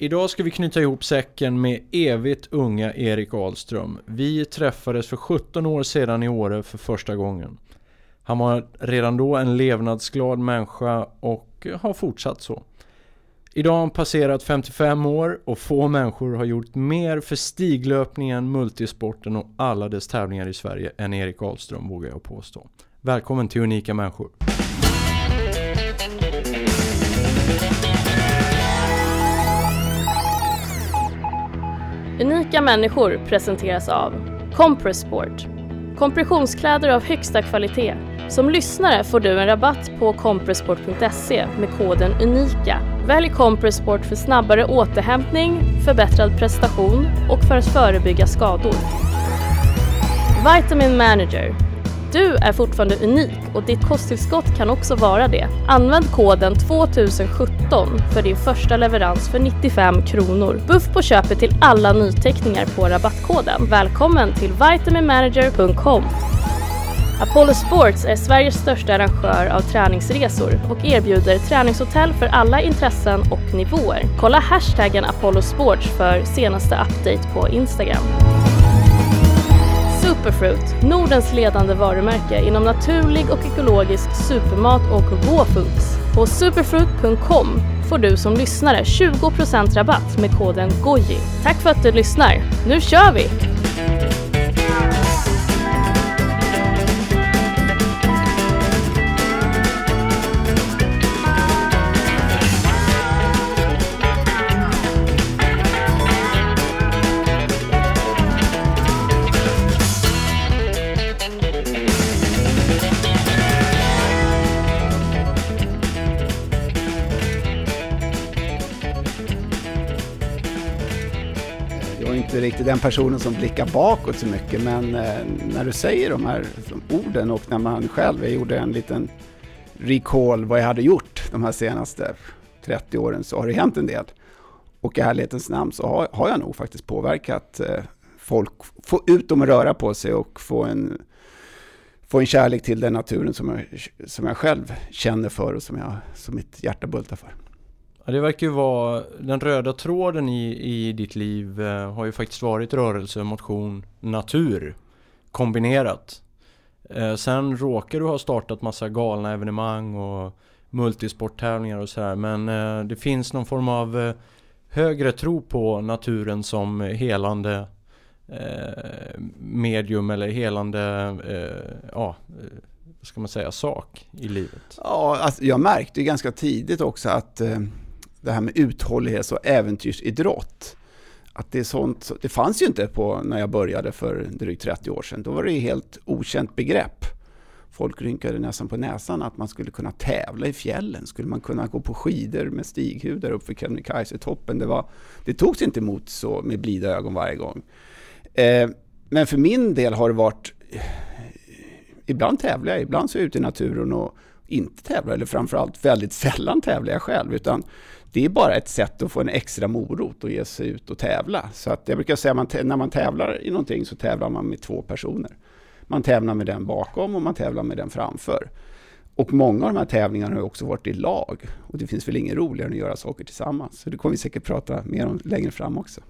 Idag ska vi knyta ihop säcken med evigt unga Erik Ahlström. Vi träffades för 17 år sedan i Åre för första gången. Han var redan då en levnadsglad människa och har fortsatt så. Idag har han passerat 55 år och få människor har gjort mer för stiglöpningen, multisporten och alla dess tävlingar i Sverige än Erik Ahlström vågar jag påstå. Välkommen till Unika Människor. Unika människor presenteras av Compressport. Kompressionskläder av högsta kvalitet. Som lyssnare får du en rabatt på compressport.se med koden UNIKA. Välj Compressport för snabbare återhämtning, förbättrad prestation och för att förebygga skador. Vitamin Manager du är fortfarande unik och ditt kosttillskott kan också vara det. Använd koden 2017 för din första leverans för 95 kronor. Buff på köpet till alla nyteckningar på rabattkoden. Välkommen till vitaminmanager.com. Apollo Sports är Sveriges största arrangör av träningsresor och erbjuder träningshotell för alla intressen och nivåer. Kolla hashtaggen Apollo Sports för senaste update på Instagram. Superfruit, Nordens ledande varumärke inom naturlig och ekologisk supermat och råfoods. På superfruit.com får du som lyssnare 20% rabatt med koden GOJI. Tack för att du lyssnar. Nu kör vi! Riktigt den personen som blickar bakåt så mycket, men eh, när du säger de här orden och när man själv, jag gjorde en liten recall vad jag hade gjort de här senaste 30 åren, så har det hänt en del. Och i ärlighetens namn så har, har jag nog faktiskt påverkat eh, folk, få ut dem att röra på sig och få en, få en kärlek till den naturen som jag, som jag själv känner för och som, jag, som mitt hjärta bultar för. Ja, det verkar ju vara den röda tråden i, i ditt liv eh, har ju faktiskt varit rörelse, motion, natur kombinerat. Eh, sen råkar du ha startat massa galna evenemang och multisporttävlingar och sådär men eh, det finns någon form av eh, högre tro på naturen som helande eh, medium eller helande, eh, ja, vad ska man säga, sak i livet? Ja, alltså jag märkte ganska tidigt också att det här med uthållighets och äventyrsidrott. Att det, är sånt, det fanns ju inte på när jag började för drygt 30 år sedan. Då var det ett helt okänt begrepp. Folk rynkade nästan på näsan att man skulle kunna tävla i fjällen. Skulle man kunna gå på skidor med stighudar uppför Kebnekaise-toppen? Det, var, det togs inte emot så med blida ögon varje gång. Eh, men för min del har det varit... Eh, ibland tävlar jag, ibland så är jag ute i naturen och inte tävlar, eller framförallt väldigt sällan tävlar jag själv. Utan det är bara ett sätt att få en extra morot och ge sig ut och tävla. Så att jag brukar säga att när man tävlar i någonting så tävlar man med två personer. Man tävlar med den bakom och man tävlar med den framför. Och många av de här tävlingarna har också varit i lag. Och det finns väl inget roligare än att göra saker tillsammans. Så det kommer vi säkert prata mer om längre fram också.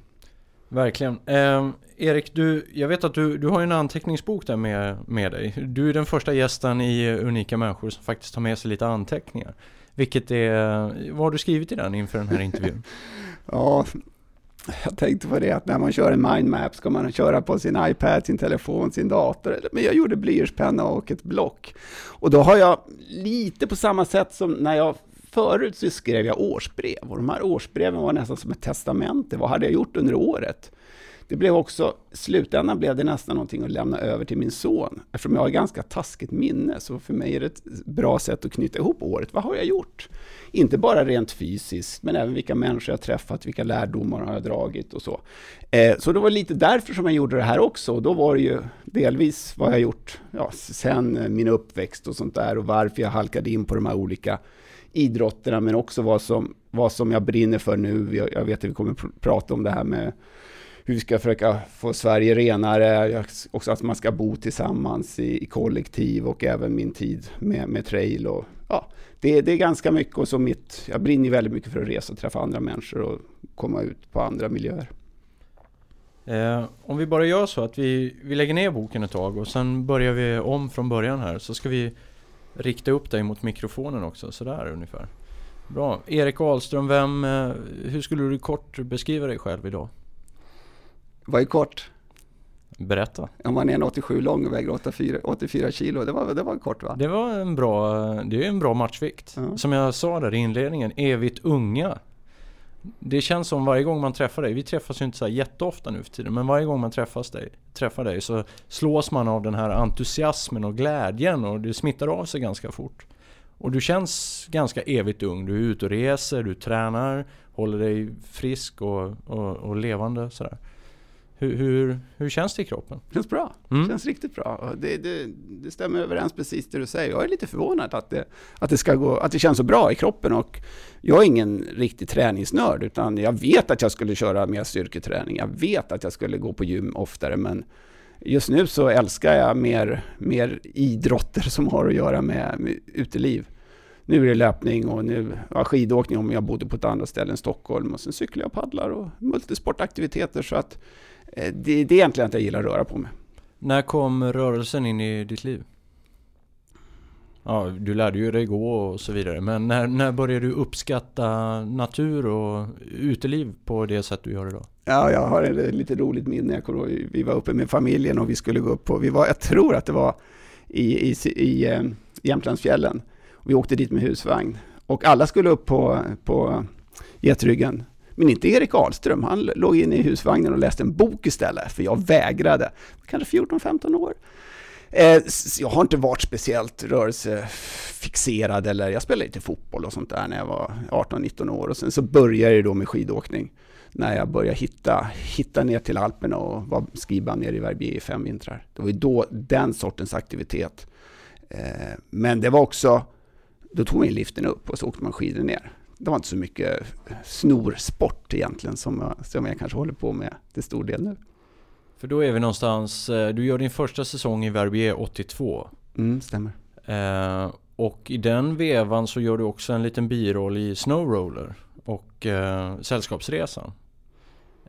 Verkligen. Eh, Erik, du, jag vet att du, du har en anteckningsbok där med, med dig. Du är den första gästen i Unika Människor som faktiskt tar med sig lite anteckningar. Vilket är, vad har du skrivit i den inför den här intervjun? ja, jag tänkte på det att när man kör en mindmap ska man köra på sin iPad, sin telefon, sin dator. Men jag gjorde blyertspenna och ett block. Och då har jag lite på samma sätt som när jag förut så skrev jag årsbrev. Och de här årsbreven var nästan som ett testamente. Vad hade jag gjort under året? Det blev också, i slutändan blev det nästan någonting att lämna över till min son. Eftersom jag har ganska taskigt minne, så för mig är det ett bra sätt att knyta ihop året. Vad har jag gjort? Inte bara rent fysiskt, men även vilka människor jag träffat, vilka lärdomar har jag dragit och så. Eh, så det var lite därför som jag gjorde det här också. Och då var det ju delvis vad jag gjort ja, sen eh, min uppväxt och sånt där och varför jag halkade in på de här olika idrotterna, men också vad som, vad som jag brinner för nu. Jag, jag vet att vi kommer pr prata om det här med hur vi ska försöka få Sverige renare, också att man ska bo tillsammans i, i kollektiv och även min tid med, med trail. Och, ja, det, det är ganska mycket och så mitt, jag brinner väldigt mycket för att resa och träffa andra människor och komma ut på andra miljöer. Eh, om vi bara gör så att vi, vi lägger ner boken ett tag och sen börjar vi om från början här så ska vi rikta upp dig mot mikrofonen också, sådär ungefär. Bra. Erik Ahlström, vem, eh, hur skulle du kort beskriva dig själv idag? Vad är kort? Berätta. Om man är 1,87 lång och väger 84, 84 kilo, det var, det var kort va? Det var en bra, det är en bra matchvikt. Ja. Som jag sa där i inledningen, evigt unga. Det känns som varje gång man träffar dig, vi träffas ju inte så här jätteofta nu för tiden, men varje gång man träffas dig, träffar dig så slås man av den här entusiasmen och glädjen och det smittar av sig ganska fort. Och du känns ganska evigt ung. Du är ute och reser, du tränar, håller dig frisk och, och, och levande sådär. Hur, hur, hur känns det i kroppen? Känns bra. Mm. Känns riktigt bra. Det, det, det stämmer överens precis det du säger. Jag är lite förvånad att det, att, det ska gå, att det känns så bra i kroppen. Och jag är ingen riktig träningsnörd, utan jag vet att jag skulle köra mer styrketräning. Jag vet att jag skulle gå på gym oftare, men just nu så älskar jag mer, mer idrotter som har att göra med, med uteliv. Nu är det löpning och nu ja, skidåkning om jag bodde på ett annat ställe än Stockholm. Och sen cyklar jag och paddlar och multisportaktiviteter. Så att det, det är egentligen att jag gillar att röra på mig. När kom rörelsen in i ditt liv? Ja, du lärde ju dig gå och så vidare. Men när, när började du uppskatta natur och uteliv på det sätt du gör idag? Ja, jag har ett lite roligt minne. Jag kommer ihåg, vi var uppe med familjen och vi skulle gå upp på, vi var, jag tror att det var i, i, i eh, Jämtlandsfjällen. Vi åkte dit med husvagn och alla skulle upp på, på Getryggen. Men inte Erik Ahlström, han låg inne i husvagnen och läste en bok istället, för jag vägrade. Kanske 14-15 år. Eh, jag har inte varit speciellt rörelsefixerad eller jag spelade lite fotboll och sånt där när jag var 18-19 år och sen så började det då med skidåkning när jag började hitta, hitta ner till Alperna och var skiband nere i Verbier i fem vintrar. Det var ju då den sortens aktivitet. Eh, men det var också, då tog man in liften upp och så åkte man skidor ner. Det var inte så mycket snorsport egentligen som jag, som jag kanske håller på med till stor del nu. För då är vi någonstans, eh, du gör din första säsong i Verbier 82. Mm, stämmer. Eh, och i den vevan så gör du också en liten biroll i Snowroller och eh, Sällskapsresan.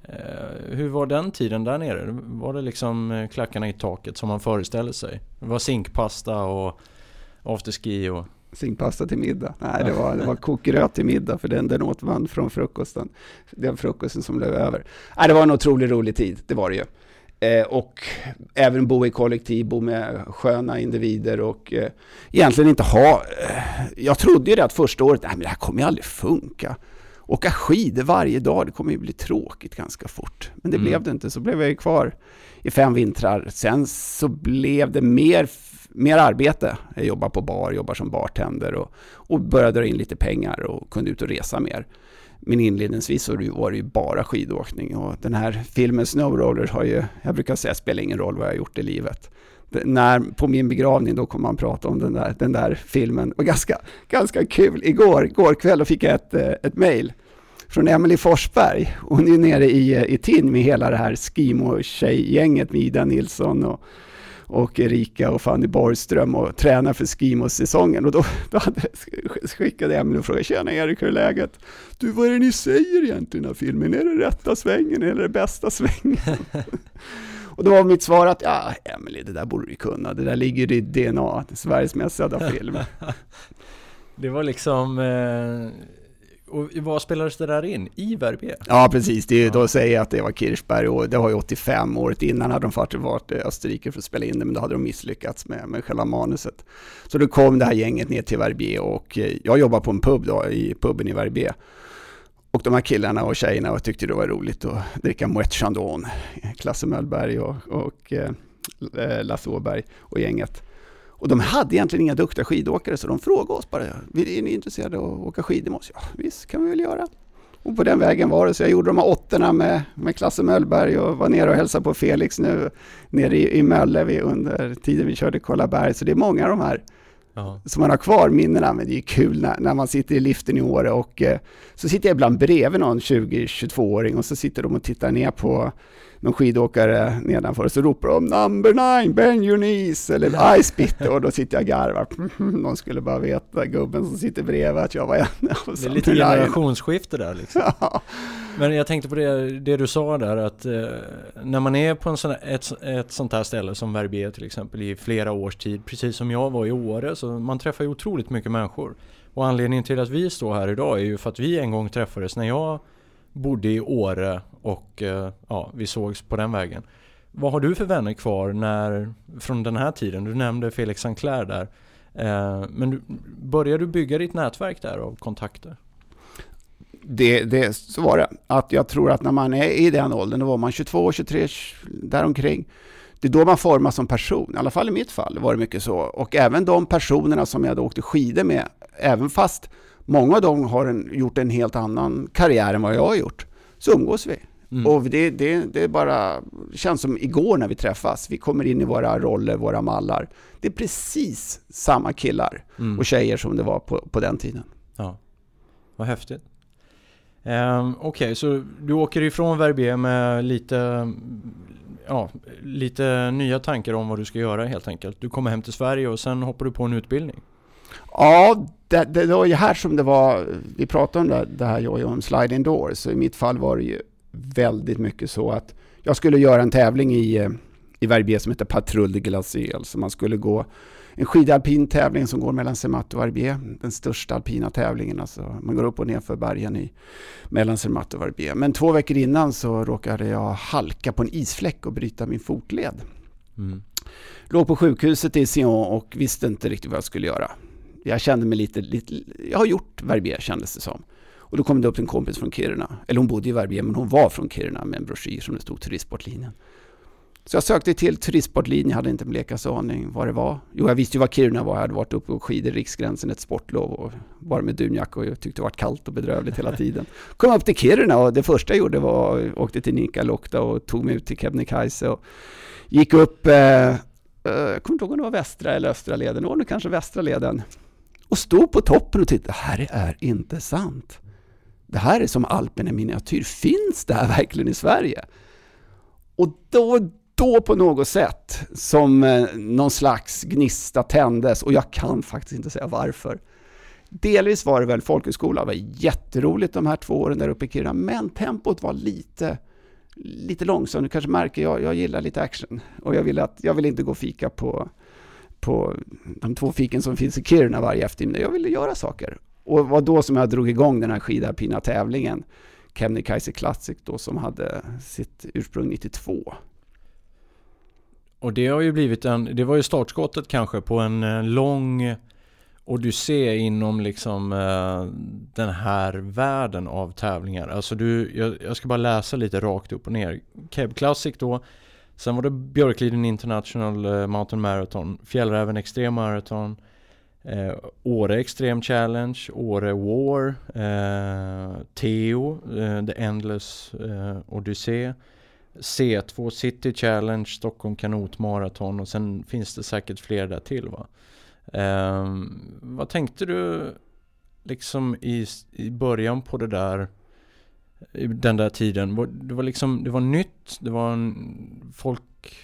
Eh, hur var den tiden där nere? Var det liksom eh, klackarna i taket som man föreställer sig? Det var zinkpasta och afterski och... Zinkpasta till middag. Nej, det var, det var kokgröt till middag, för den, den åt man från frukosten. Den frukosten som blev över. Nej, det var en otroligt rolig tid, det var det ju. Eh, och även bo i kollektiv, bo med sköna individer och eh, egentligen inte ha... Eh, jag trodde ju det att första året, nej men det här kommer ju aldrig funka. Åka skidor varje dag, det kommer ju bli tråkigt ganska fort. Men det Mm. blev det inte, så blev jag ju kvar i fem vintrar. Sen så blev det mer, mer arbete. Jag jobbar på bar, jobbar som bartender och, och började dra in lite pengar och kunde ut och resa mer. Men inledningsvis så var det ju bara skidåkning och den här filmen Snowrollers har ju, jag brukar säga, spelar ingen roll vad jag har gjort i livet. Det- När, på min begravning då kommer man prata om den där, den där filmen. och ganska, ganska kul. Igår, igår kväll fick jag ett, eh, ett mejl från Emily Forsberg. Hon är ju nere i, eh, i Tinn med hela det här Skimo-tjejgänget med Ida Nilsson och, och Erika och Fanny Borgström och tränar för Skimo-säsongen. Och då, då hade, skickade Emily och frågade, tjena Erik, hur är läget? Du, vad är det ni säger egentligen i den här filmen? Är det rätta svängen eller det bästa svängen? och då var mitt svar att, ja, Emily, det där borde du kunna. Det där ligger i DNA, Sveriges mest sedda film. Det var liksom... Eh, och vad spelades det där in? I Verbier? Ja, precis. Det Ja. Då säger jag att det var Kirchberg och det var ju 85. Året innan hade de faktiskt varit i Österrike för att spela in det, men då hade de misslyckats med, med själva manuset. Så då kom det här gänget ner till Verbier och eh, jag jobbar på en pub då, i puben i Verbier. Och de här killarna och tjejerna och tyckte det var roligt att dricka Moët Chandon, Klasse Möllberg och, och eh, Lasse Åberg och gänget. Och de hade egentligen inga duktiga skidåkare så de frågade oss bara, är ni intresserade av att åka skidor med oss? Ja, visst kan vi väl göra. Och på den vägen var det, så jag gjorde de här åttorna med, med Klasse Möllberg och var nere och hälsade på Felix nu nere i, i Mölle under tiden vi körde Kollaberg. Så det är många av de här Ja. som man har kvar minnena, men det är kul när, när man sitter i liften i Åre och eh, så sitter jag ibland bredvid någon 20-22-åring och så sitter de och tittar ner på någon skidåkare nedanför och så ropar de number nine, bend your knees eller ice bit och då sitter jag och garvar. Någon skulle bara veta, gubben som sitter bredvid, att jag var en av Det är lite generationsskifte där liksom. Ja. Men jag tänkte på det, det du sa där att eh, när man är på en sån, ett, ett sånt här ställe som Verbier till exempel i flera års tid, precis som jag var i Åre, så man träffar ju otroligt mycket människor. Och anledningen till att vi står här idag är ju för att vi en gång träffades när jag bodde i Åre och eh, ja, vi sågs på den vägen. Vad har du för vänner kvar när, från den här tiden? Du nämnde Felix Sinclair där. Eh, men du, började du bygga ditt nätverk där av kontakter? Det, det, så var det. Att jag tror att när man är i den åldern, då var man 22, 23, däromkring. Det är då man formas som person. I alla fall i mitt fall var det mycket så. Och även de personerna som jag då åkte skidor med, även fast många av dem har en, gjort en helt annan karriär än vad jag har gjort, så umgås vi. Mm. Och det, det, det bara, känns som igår när vi träffas. Vi kommer in i våra roller, våra mallar. Det är precis samma killar mm. och tjejer som det var på, på den tiden. Ja, vad häftigt. Um, Okej, okay, så du åker ifrån Verbier med lite, ja, lite nya tankar om vad du ska göra helt enkelt. Du kommer hem till Sverige och sen hoppar du på en utbildning. Ja, det, det var ju här som det var, vi pratade om det, det här jag om sliding doors, så i mitt fall var det ju väldigt mycket så att jag skulle göra en tävling i, eh, i Verbier som heter Patrouille de Glacier. Alltså man skulle gå en skidalpin tävling som går mellan Zermatt och Verbier. Den största alpina tävlingen. Alltså man går upp och ner för bergen i, mellan Zermatt och Verbier. Men två veckor innan så råkade jag halka på en isfläck och bryta min fotled. Mm. Låg på sjukhuset i Sion och visste inte riktigt vad jag skulle göra. Jag kände mig lite, lite jag har gjort Verbier kändes det som. Och då kom det upp en kompis från Kiruna. Eller hon bodde i Verbier, men hon var från Kiruna med en broschyr som det stod turistsportlinjen. Så jag sökte till turistsportlinjen, hade inte en blekaste aning vad det var. Jo, jag visste ju vad Kiruna var. Jag hade varit uppe på skidor, Riksgränsen, ett sportlov och bara med dunjacka och jag tyckte det var kallt och bedrövligt hela tiden. Kom upp till Kiruna och det första jag gjorde var att åkte till Nikkaluokta och tog mig ut till Kebnekaise och gick upp, eh, eh, jag kommer inte ihåg om det var västra eller östra leden, det var kanske västra leden. Och stod på toppen och tittade, det här är inte sant det här är som Alperna i miniatyr. Finns det här verkligen i Sverige? Och då, då på något sätt som eh, någon slags gnista tändes och jag kan faktiskt inte säga varför. Delvis var det väl folkhögskola, det var jätteroligt de här två åren där uppe i Kiruna, men tempot var lite, lite långsamt. Du kanske märker, jag, jag gillar lite action och jag vill, att, jag vill inte gå och fika på, på de två fiken som finns i Kiruna varje eftermiddag. Jag ville göra saker. Och det var då som jag drog igång den här skidalpina tävlingen. Kebnekaise Classic då som hade sitt ursprung 92. Och det har ju blivit en, det var ju startskottet kanske på en eh, lång odyssé inom liksom eh, den här världen av tävlingar. Alltså du, jag, jag, ska bara läsa lite rakt upp och ner. Keb Classic då, sen var det Björkliden International eh, Mountain Marathon, Fjällräven Extrem Marathon, Eh, Åre Extreme Challenge, Åre War, eh, Teo, eh, The Endless eh, Odyssey, C2 City Challenge, Stockholm Kanot Marathon och sen finns det säkert fler där till va. Eh, vad tänkte du liksom i, i början på det där den där tiden? Det var liksom, det var nytt, det var en, folk,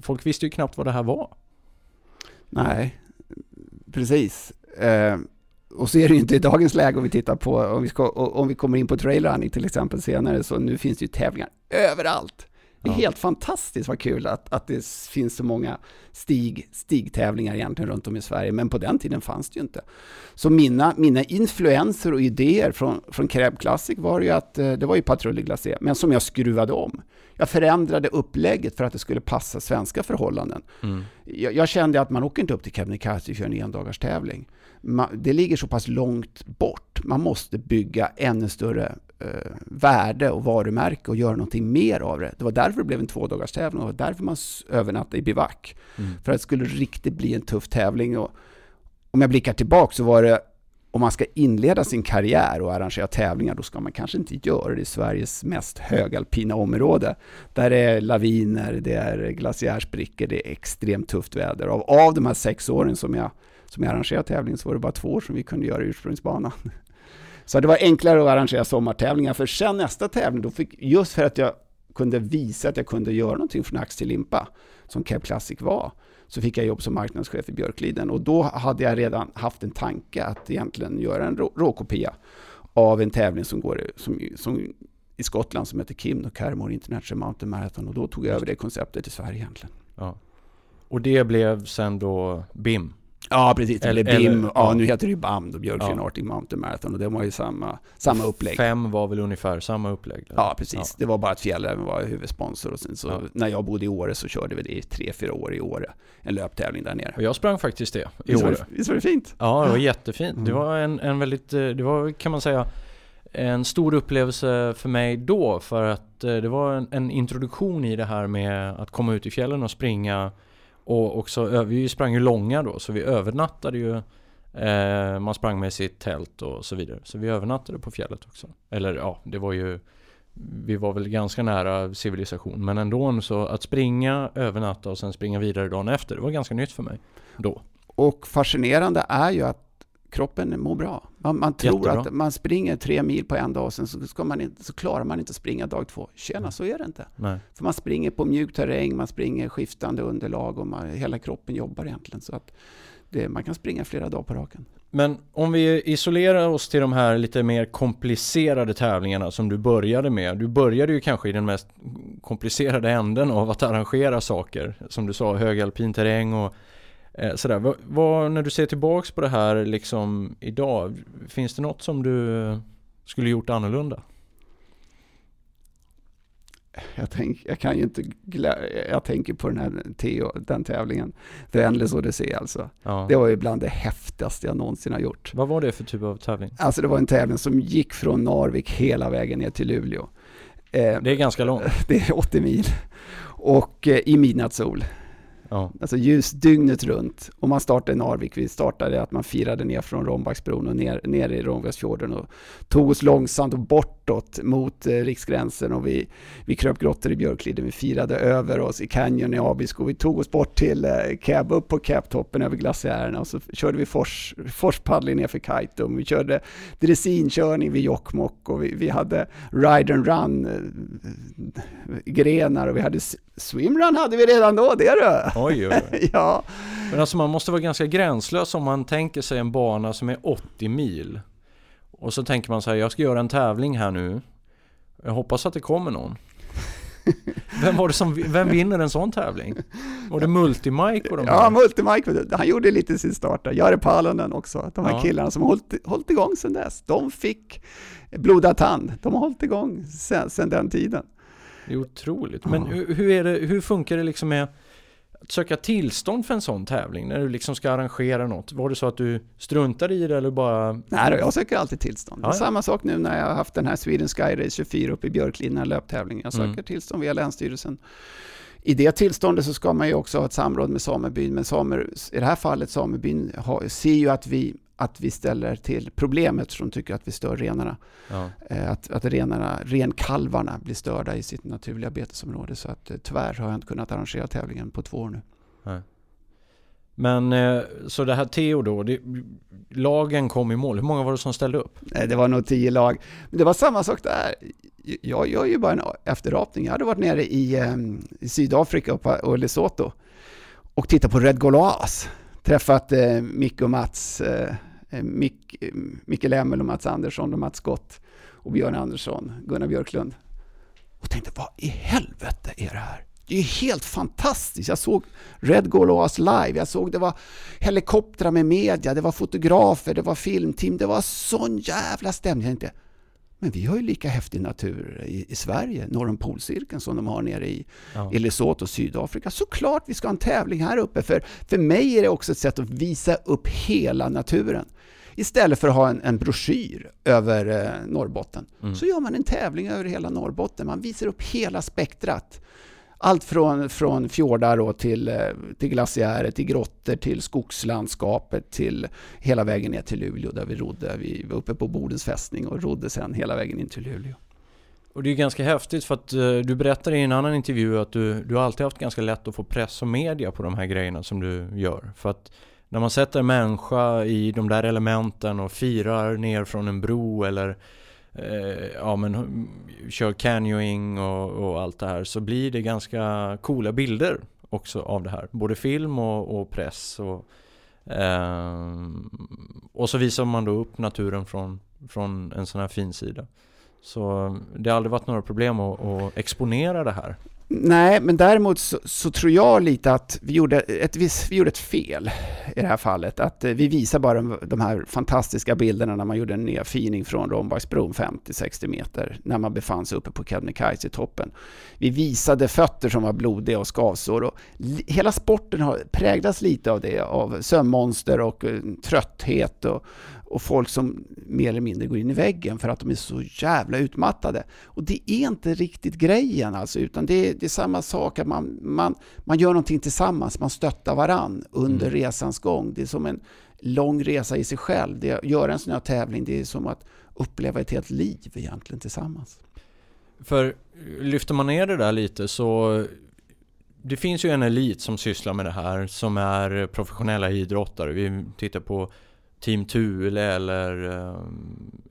folk visste ju knappt vad det här var. Nej, Precis. Eh, och så är det ju inte i dagens läge om vi tittar på, om vi, ska, om vi kommer in på trailrunning till exempel senare, så nu finns det ju tävlingar överallt. Det är ja. helt fantastiskt vad kul att, att det finns så många stig, stigtävlingar egentligen runt om i Sverige, men på den tiden fanns det ju inte. Så mina, mina influenser och idéer från, från Crème Classic var ju att eh, det var ju Patrouille Glacé, men som jag skruvade om. Jag förändrade upplägget för att det skulle passa svenska förhållanden. Mm. Jag, jag, kände att man åker inte upp till Kebnekaise och kör en endagars tävling. Man, det ligger så pass långt bort. Man måste bygga ännu större eh, värde och varumärke och göra någonting mer av det. Det var därför det blev en tvådagars tävling och därför man övernattade i bivack. Mm. För att det skulle riktigt bli en tuff tävling. Och om jag blickar tillbaka så var det om man ska inleda sin karriär och arrangera tävlingar, då ska man kanske inte göra det i Sveriges mest högalpina område. Där det är laviner, det är glaciärsbrickor, det är extremt tufft väder. Av, av de här sex åren som jag, som jag arrangerade tävling så var det bara två år som vi kunde göra ursprungsbanan. Så det var enklare att arrangera sommartävlingar, för sen nästa tävling, då fick, just för att jag kunde visa att jag kunde göra någonting från ax till limpa, som Keb Classic var, så fick jag jobb som marknadschef i Björkliden. Och då hade jag redan haft en tanke att egentligen göra en råkopia av en tävling som, går, som, som i Skottland som heter Kim och Carmore International Mountain Marathon och då tog jag över det konceptet i Sverige egentligen. Ja. Och det blev sen då BIM? Ja, precis. Det Eller- blev BIM. eller- ja, ja. nu heter det ju BAM, Björklind Ja. Arctic Mountain Marathon och det var ju samma, samma upplägg. Fem var väl ungefär samma upplägg? eller? Ja, precis. Det var bara att Fjällräven var huvudsponsor och sen så Ja. när jag bodde i Åre så körde vi det i tre, fyra år i Åre. En löptävling där nere. Och jag sprang faktiskt det i Åre. det, visst var det fint? Ja, det var jättefint. Det Mm. var en, en väldigt, eh, det var kan man säga en stor upplevelse för mig då för att eh, det var en, en introduktion i det här med att komma ut i fjällen och springa och också, vi sprang ju långa då så vi övernattade ju eh, Man sprang med sitt tält och så vidare. Så vi övernattade på fjället också. Eller ja, det var ju Vi var väl ganska nära civilisation. Men ändå så att springa, övernatta och sen springa vidare dagen efter Det var ganska nytt för mig då. Och fascinerande är ju att kroppen mår bra. Man, man tror Jättebra. att man springer tre mil på en dag och sen så, ska man inte, så klarar man inte att springa dag två. Tjena, Mm. så är det inte. Nej För man springer på mjuk terräng, man springer skiftande underlag och man, hela kroppen jobbar egentligen. Så att det, man kan springa flera dagar på raken. Men om vi isolerar oss till de här lite mer komplicerade tävlingarna som du började med. Du började ju kanske i den mest komplicerade änden av att arrangera saker. Som du sa, högalpin terräng och sådär. Vad, vad, när du ser tillbaks på det här liksom idag, finns det något som du skulle gjort annorlunda? Jag, tänk, jag kan ju inte jag tänker på den här Theo, den tävlingen. The Endless Odyssey alltså. Ja. Det var ju bland det häftigaste jag någonsin har gjort. Vad var det för typ av tävling? Alltså det var en tävling som gick från Narvik hela vägen ner till Luleå. Eh, Det är ganska långt. det är 80 mil. Och eh, i midnattssol. Ja. Alltså ljus dygnet runt. Och man startade i Narvik. Vi startade att man firade ner från Rombaksbron och ner, ner i Rombaksfjorden och tog oss långsamt och bortåt mot eh, riksgränsen och vi, vi kröp grottor i Björkliden. Vi firade över oss i Canyon i Abisko. Vi tog oss bort till eh, Cab, upp på Cabtoppen över glaciärerna och så körde vi fors, forspaddling ner för Kaitum. Vi körde dressinkörning vid Jokkmokk och vi, vi hade ride and run eh, grenar och vi hade swimrun hade vi redan då, det du! Oj, oj, oj. ja, Men alltså man måste vara ganska gränslös om man tänker sig en bana som är 80 mil. Och så tänker man så här, jag ska göra en tävling här nu. Jag hoppas att det kommer någon. Vem var det som, vem vinner en sån tävling? Var det Multimike och de ja? Multimike, han gjorde lite sin start där. Jare Palonen också, de här Ja. killarna som har hållit, hållit igång sedan dess. De fick blodad tand, de har hållit igång sedan, sedan den tiden. Det är otroligt. Men Ja. hur, hur, är det, hur funkar det liksom med att söka tillstånd för en sån tävling? När du liksom ska arrangera något? Var det så att du struntade i det eller bara... Nej jag söker alltid tillstånd. Ja. Samma sak nu när jag har haft den här Sweden Sky Race 24 uppe i Björkliden, löptävling. Jag söker Mm. tillstånd via Länsstyrelsen. I det tillståndet så ska man ju också ha ett samråd med samebyn, men samer, i det här fallet samebyn har, ser ju att vi, att vi ställer till problemet som tycker att vi stör renarna. Ja. Eh, Att, att renarna, renkalvarna blir störda i sitt naturliga betesområde. Så att eh, tyvärr har jag inte kunnat arrangera tävlingen på två år nu. Men eh, så det här Theo då, det, lagen kom i mål. Hur många var det som ställde upp? Det var nog tio lag. Men det var samma sak där. Jag gör ju bara en efterapning. Jag hade varit nere i, i Sydafrika och, Lesotho och tittat på Red Gauloise. Träffat eh, Micke och Mats, eh, eh Mick, eh, Micke Lemmel och Mats Andersson och Mats Skott och Björn Andersson, Gunnar Björklund. Och tänkte, vad i helvete är det här? Det är helt fantastiskt. Jag såg Red Gauloise live. Jag såg det var helikoptrar med media, det var fotografer, det var filmteam. Det var sån jävla stämning. Jag tänkte, men vi har ju lika häftig natur i, i Sverige, norr om polcirkeln, som de har nere i, Ja. i Lesotho och Sydafrika. Såklart vi ska ha en tävling här uppe, för, för mig är det också ett sätt att visa upp hela naturen. Istället för att ha en, en broschyr över eh, Norrbotten, Mm. så gör man en tävling över hela Norrbotten. Man visar upp hela spektrat. Allt från, från fjordar då till, eh, till glaciärer, till grottor, till skogslandskapet, till hela vägen ner till Luleå där vi rodde. Vi var uppe på Bodens fästning och rodde sen hela vägen in till Luleå. Och det är ganska häftigt för att eh, du berättade i en annan intervju att du, du alltid haft ganska lätt att få press och media på de här grejerna som du gör. För att när man sätter en människa i de där elementen och firar ner från en bro eller eh, ja, men, kör canyoning och, och allt det här så blir det ganska coola bilder också av det här. Både film och, och press. Och, eh, och så visar man då upp naturen från, från en sån här fin sida. Så det har aldrig varit några problem att, att exponera det här. Nej, men däremot så, så, tror jag lite att vi gjorde, ett, vi gjorde ett fel i det här fallet. Att eh, vi visar bara de här fantastiska bilderna när man gjorde en nedfining från Rombaksbron 50-60 meter när man befann sig uppe på Kebnekaise i toppen. Vi visade fötter som var blodiga och skavsår och hela sporten har präglats lite av det, av sömnmonster och eh, trötthet och, och folk som mer eller mindre går in i väggen för att de är så jävla utmattade. Och det är inte riktigt grejen alltså, utan det är, det är samma sak att man, man, man gör någonting tillsammans, man stöttar varann under mm. resans gång. Det är som en lång resa i sig själv. Det, att göra en sån här tävling, det är som att uppleva ett helt liv egentligen tillsammans. För lyfter man ner det där lite så det finns ju en elit som sysslar med det här som är professionella idrottare. Vi tittar på Team Thule eller um,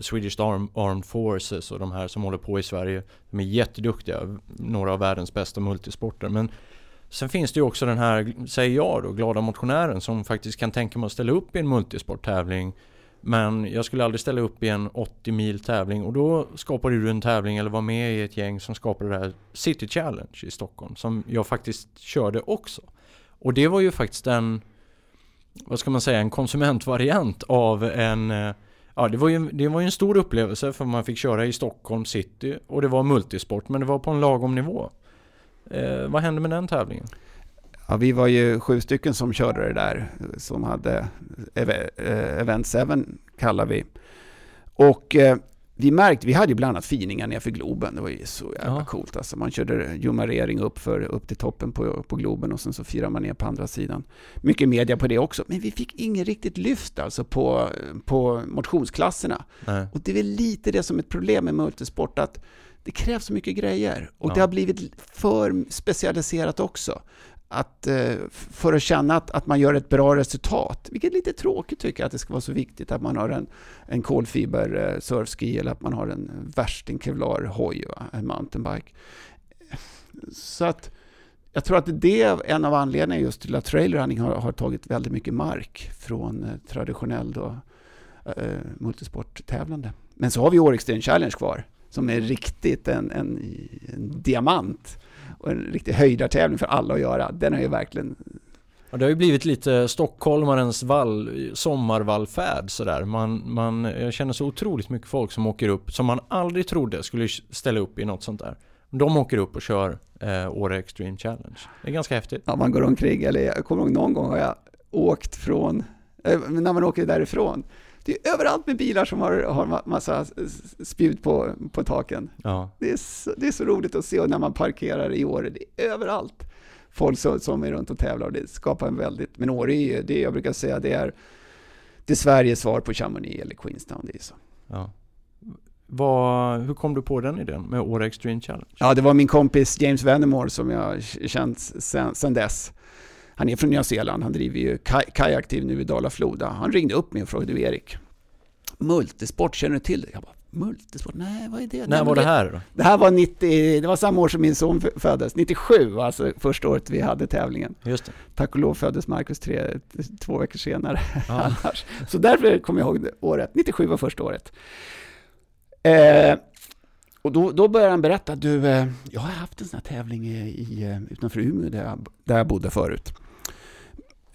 Swedish Arm, Armed Forces och de här som håller på i Sverige. De är jätteduktiga, några av världens bästa multisporter. Men sen finns det ju också den här, säger jag då, glada motionären som faktiskt kan tänka mig att ställa upp i en multisporttävling. Men jag skulle aldrig ställa upp i en 80 mil tävling och då skapade du en tävling eller var med i ett gäng som skapade det här City Challenge i Stockholm som jag faktiskt körde också. Och det var ju faktiskt en vad ska man säga, en konsumentvariant av en eh, Ja, det var, ju, det var ju en stor upplevelse för man fick köra i Stockholm city och det var multisport men det var på en lagom nivå. Eh, vad hände med den tävlingen? Ja, vi var ju sju stycken som körde det där som hade eh, Event 7 kallar vi. Och eh, vi märkte, vi hade ju bland annat finingar nerför Globen. Det var ju så jävla ja. coolt. Alltså man körde jumarering upp, för, upp till toppen på, på Globen och sen så firar man ner på andra sidan. Mycket media på det också. Men vi fick ingen riktigt lyft alltså på, på motionsklasserna. Nej. Och det är väl lite det som är ett problem med multisport. att det krävs så mycket grejer och ja. det har blivit för specialiserat också att, eh, för att känna att, att man gör ett bra resultat. Vilket är lite tråkigt tycker jag, att det ska vara så viktigt att man har en, en kolfiber eh, surfski eller att man har en värsting kevlar hoj, en mountainbike. Så att jag tror att det är en av anledningarna just till att trailrunning har, har tagit väldigt mycket mark från eh, traditionell då, eh, multisporttävlande. Men så har vi Åre Challenge kvar, som är riktigt en, en, en diamant och en riktig höjdartävling för alla att göra. Den har ju verkligen Ja, det har ju blivit lite stockholmarens vall, sommarvallfärd sådär. Man, man, jag känner så otroligt mycket folk som åker upp, som man aldrig trodde skulle ställa upp i något sånt där. De åker upp och kör eh, Åre Extreme Challenge. Det är ganska häftigt. Ja, man går omkring, eller jag kommer ihåg någon gång har jag åkt från, eh, när man åker därifrån, det är överallt med bilar som har, har massa spjut på, på taken. Ja. Det, är så, det är så roligt att se när man parkerar i Åre, det är överallt folk som, som är runt och tävlar och det skapar en väldigt, men Åre är ju, det jag brukar säga, det är, det är Sveriges svar på Chamonix eller Queenstown, det är så. Ja. Vad, hur kom du på den idén med Åre Extreme Challenge? Ja, det var min kompis James Vennemore som jag känt sen, sen dess. Han är från Nya Zeeland, han driver ju kajaktiv nu i Dala-Floda. Han ringde upp mig och frågade, du Erik, multisport, känner du till det? Jag bara, multisport? Nej, vad är det? När var det här då? Det här var 90, det var samma år som min son föddes, 97, alltså första året vi hade tävlingen. Just det. Tack och lov föddes Marcus tre, två veckor senare. Ja. Så därför kommer jag ihåg året, 97 var första året. Eh, och då, då började han berätta, du, eh, jag har haft en sån här tävling i, i, utanför Umeå där jag, där jag bodde förut.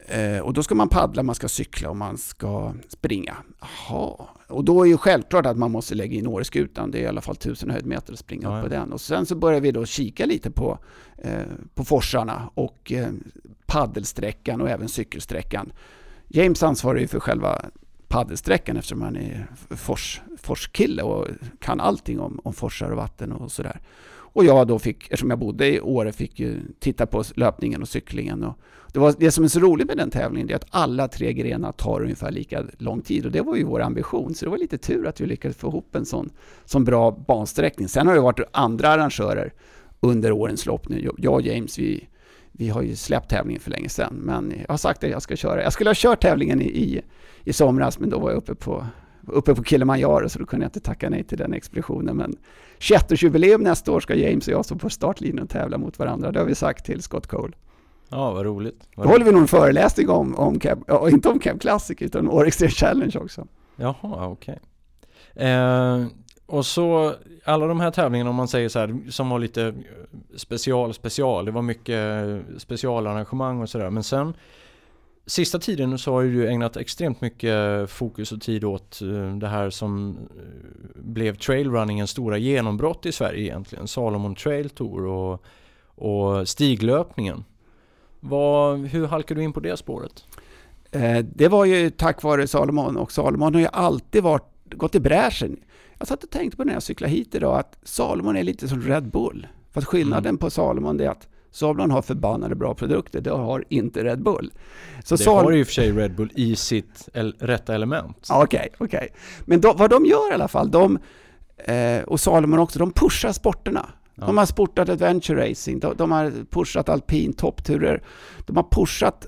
Eh, och då ska man paddla, man ska cykla och man ska springa. Jaha. Och då är det självklart att man måste lägga in Åreskutan. Det är i alla fall tusen höjdmeter att springa ja, upp på den. Och sen så börjar vi då kika lite på, eh, på forsarna och eh, paddelsträckan och även cykelsträckan. James ansvarar ju för själva paddelsträckan eftersom han är fors, forskille och kan allting om, om forsar och vatten och sådär. Och jag då fick, eftersom jag bodde i Åre, fick ju titta på löpningen och cyklingen. Och det, var, det som är så roligt med den tävlingen är att alla tre grenar tar ungefär lika lång tid och det var ju vår ambition. Så det var lite tur att vi lyckades få ihop en sån, sån bra bansträckning. Sen har det varit andra arrangörer under årens lopp nu. Jag och James, vi, vi har ju släppt tävlingen för länge sedan, men jag har sagt att jag ska köra. Jag skulle ha kört tävlingen i, i, i somras, men då var jag uppe på, uppe på Kilimanjaro, så då kunde jag inte tacka nej till den expeditionen. Men 21-årsjubileum nästa år ska James och jag stå på startlinjen och tävla mot varandra. Det har vi sagt till Scott Cole. Ja, vad roligt. Vad då håller vi nog en föreläsning om, om Cab, ja, inte om Cab Classic, utan om Extreme Challenge också. Jaha, okej. Okay. Eh, och så alla de här tävlingarna om man säger så här som var lite special special. Det var mycket specialarrangemang och sådär. Men sen sista tiden så har du ägnat extremt mycket fokus och tid åt eh, det här som eh, blev trailrunningens stora genombrott i Sverige egentligen. Salomon Trail Tour och, och stiglöpningen. Vad, hur halkade du in på det spåret? Eh, det var ju tack vare Salomon och Salomon har ju alltid varit, gått i bräschen. Jag satt och tänkte på när jag cyklade hit idag att Salomon är lite som Red Bull. Fast skillnaden mm. på Salomon är att Sablon har förbannade bra produkter, det har inte Red Bull. Så det Sal har ju i och för sig Red Bull i sitt el rätta element. Okej, okay, okej. Okay. Men då, vad de gör i alla fall, de, eh, och Salomon också, de pushar sporterna. Ja. De har sportat adventure racing, de, de har pushat alpin toppturer, de har pushat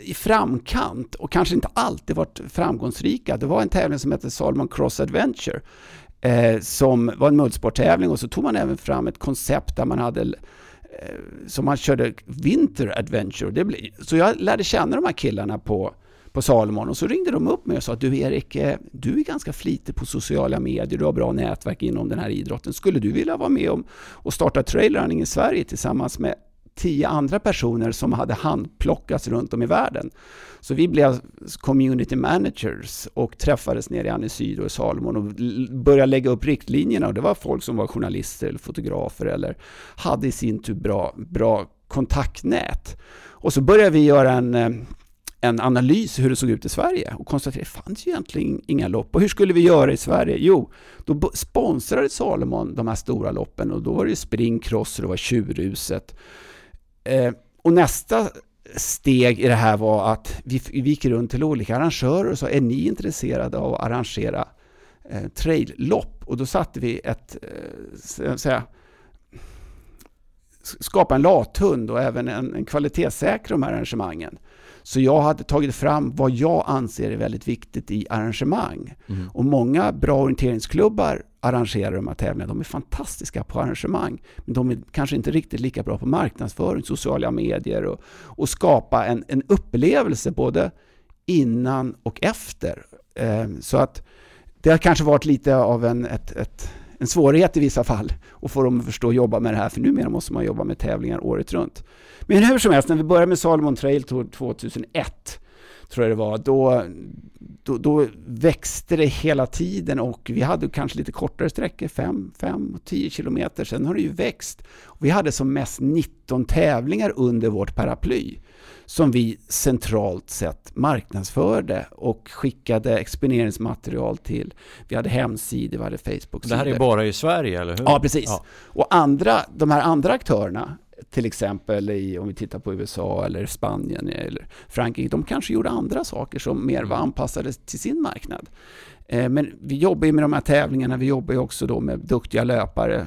i framkant och kanske inte alltid varit framgångsrika. Det var en tävling som hette Salomon Cross Adventure eh, som var en multisporttävling och så tog man även fram ett koncept där man hade Eh, som man körde Winter Adventure. Det blev, så jag lärde känna de här killarna på, på Salomon och så ringde de upp mig och sa du Erik, eh, du är ganska flitig på sociala medier, du har bra nätverk inom den här idrotten. Skulle du vilja vara med om och starta trailrunning i Sverige tillsammans med tio andra personer som hade handplockats runt om i världen. Så vi blev community managers och träffades nere i Annecy och Salomon och började lägga upp riktlinjerna. Och det var folk som var journalister eller fotografer eller hade i sin tur bra, bra kontaktnät. Och så började vi göra en eh, en analys hur det såg ut i Sverige och konstaterade att det fanns ju egentligen inga lopp. Och hur skulle vi göra i Sverige? Jo, då sponsrade Salomon de här stora loppen och då var det ju springcross och det var tjurhuset. Eh, och nästa steg i det här var att vi, gick runt till olika arrangörer och sa, är ni intresserade av att arrangera eh, traillopp? Och då satte vi ett, eh, säga, skapa en lathund och även en, en kvalitetssäkra de här arrangemangen. Så jag hade tagit fram vad jag anser är väldigt viktigt i arrangemang. Mm. Och många bra orienteringsklubbar arrangerar de här tävlingarna. De är fantastiska på arrangemang. Men de är kanske inte riktigt lika bra på marknadsföring, sociala medier och, och skapa en, en upplevelse både innan och efter. Eh, så att det har kanske varit lite av en, ett, ett, en svårighet i vissa fall att få dem att förstå och jobba med det här, för numera måste man jobba med tävlingar året runt. Men hur som helst, när vi började med Salomon Trail 2001, tror jag det var, då, då, då, växte det hela tiden och vi hade kanske lite kortare sträckor, 5, 5 och 10 kilometer. Sen har det ju växt. Vi hade som mest 19 tävlingar under vårt paraply som vi centralt sett marknadsförde och skickade exponeringsmaterial till. Vi hade hemsidor, vi hade Facebook. Det här är bara i Sverige, eller hur? Ja, precis. Ja. Och andra, de här andra aktörerna, till exempel i, om vi tittar på USA eller Spanien eller Frankrike, de kanske gjorde andra saker som mer var anpassade till sin marknad. Eh, men vi jobbar ju med de här tävlingarna, vi jobbar ju också då med duktiga löpare.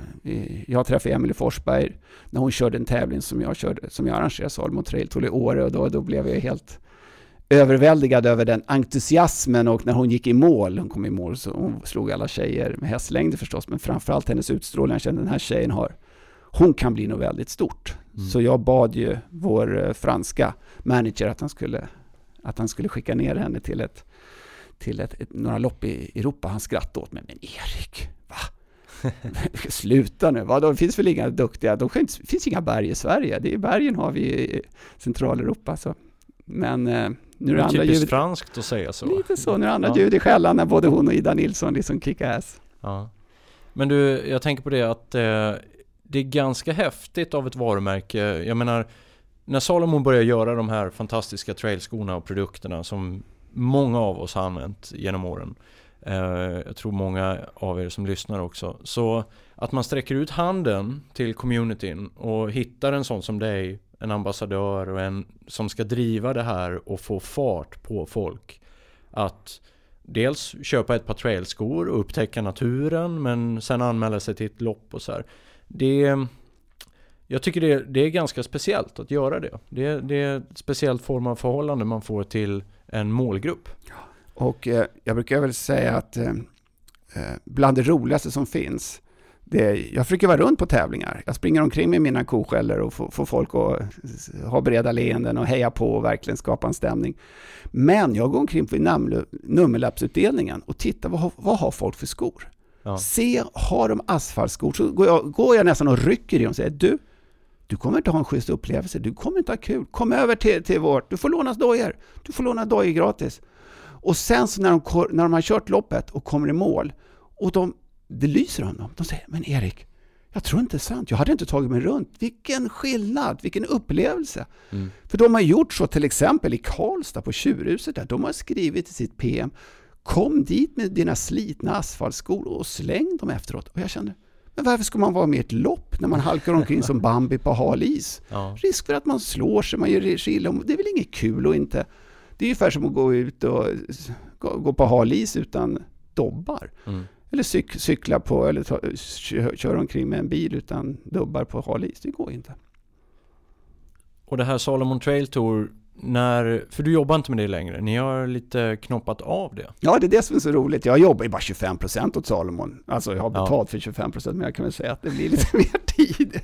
Jag träffade Emelie Forsberg när hon körde en tävling som jag, körde, som jag arrangerade, Salomon Trail Tour i Åre och då, då blev jag helt överväldigad över den entusiasmen och när hon gick i mål, hon kom i mål så hon slog alla tjejer med hästlängder förstås, men framförallt hennes utstrålning, jag kände den här tjejen har hon kan bli något väldigt stort. Mm. Så jag bad ju vår eh, franska manager att han skulle, att han skulle skicka ner henne till, ett, till ett, ett några lopp i Europa. Han skrattade åt mig. Men Erik, va? Sluta nu, va? Det finns väl inga duktiga, det finns inga berg i Sverige. Det är bergen har vi i Centraleuropa. Så. Men eh, nu är det andra ljud. franskt att säga så. Lite så, nu är andra ja. ljud i skällan när både hon och Ida Nilsson liksom kickar ass. Ja. Men du, jag tänker på det att eh, det är ganska häftigt av ett varumärke. Jag menar, när Salomon började göra de här fantastiska trailskorna och produkterna som många av oss har använt genom åren. Eh, jag tror många av er som lyssnar också. Så att man sträcker ut handen till communityn och hittar en sån som dig, en ambassadör och en som ska driva det här och få fart på folk. Att dels köpa ett par trailskor och upptäcka naturen men sen anmäla sig till ett lopp och så här det jag tycker det, det är ganska speciellt att göra det. det. Det är ett speciellt form av förhållande man får till en målgrupp. Och eh, jag brukar väl säga att eh, eh, bland det roligaste som finns, det, jag försöker vara runt på tävlingar. Jag springer omkring med mina koskällor och får, får folk att ha breda leenden och heja på och verkligen skapa en stämning. Men jag går omkring på nummerlappsutdelningen och tittar vad, vad har folk för skor? Ja. Se, har de asfaltskor? Så går jag, går jag nästan och rycker i dem och säger du, du kommer inte ha en schysst upplevelse, du kommer inte ha kul. Kom över till, till vårt, du får låna dojor. Du får låna dojor gratis. Och sen så när de, när de har kört loppet och kommer i mål och de, det lyser om dem. De säger, men Erik, jag tror inte det är sant. Jag hade inte tagit mig runt. Vilken skillnad, vilken upplevelse. Mm. För de har gjort så till exempel i Karlstad på Tjurhuset där. De har skrivit i sitt PM Kom dit med dina slitna asfaltskor och släng dem efteråt. Och jag kände, men varför ska man vara med i ett lopp när man halkar omkring som Bambi på hal is? Ja. Risk för att man slår sig, man gör sig illa. Det är väl inget kul och inte... Det är ungefär som att gå ut och gå på hal is utan dobbar. Mm. Eller cyk, cykla på, eller ta, kö- köra omkring med en bil utan dubbar på hal is. Det går inte. Och det här Salomon Trail Tour, när, för du jobbar inte med det längre, ni har lite knoppat av det. Ja, det är det som är så roligt. Jag jobbar ju bara 25% åt Salomon. Alltså jag har Ja. betalt för 25% men jag kan väl säga att det blir lite mer tid.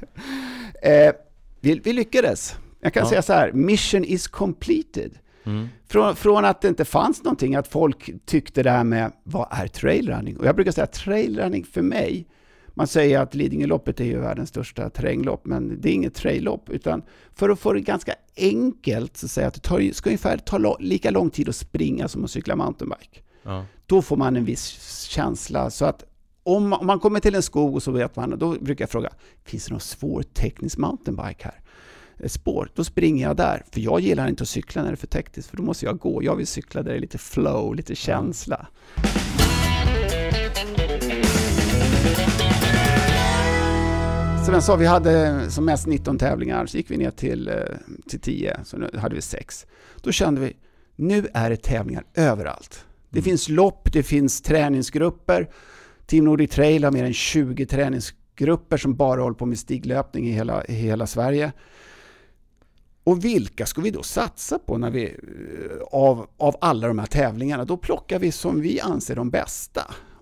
Eh, vi, vi lyckades. Jag kan Ja. säga så här, mission is completed. Mm. Från, från att det inte fanns någonting, att folk tyckte det här med vad är trailrunning? Och jag brukar säga att trailrunning för mig, man säger att Lidingöloppet är ju världens största terränglopp, men det är inget traillopp, utan för att få det ganska enkelt, så säger jag att det tar, ska ungefär ta lika lång tid att springa som att cykla mountainbike. Ja. Då får man en viss känsla, så att om man, om man kommer till en skog och så vet man, då brukar jag fråga, finns det någon svår teknisk mountainbike här? Eh, Spår, då springer jag där. För jag gillar inte att cykla när det är för tekniskt, för då måste jag gå. Jag vill cykla där det är lite flow, lite känsla. Som jag sa, vi hade som mest 19 tävlingar, så gick vi ner till, eh, till 10, så nu hade vi 6. Då kände vi, nu är det tävlingar överallt. Det Mm. finns lopp, det finns träningsgrupper. Team Nordic Trail har mer än 20 träningsgrupper som bara håller på med stiglöpning i hela, i hela Sverige. Och vilka ska vi då satsa på när vi, eh, av, av alla de här tävlingarna? Då plockar vi som vi anser de bästa.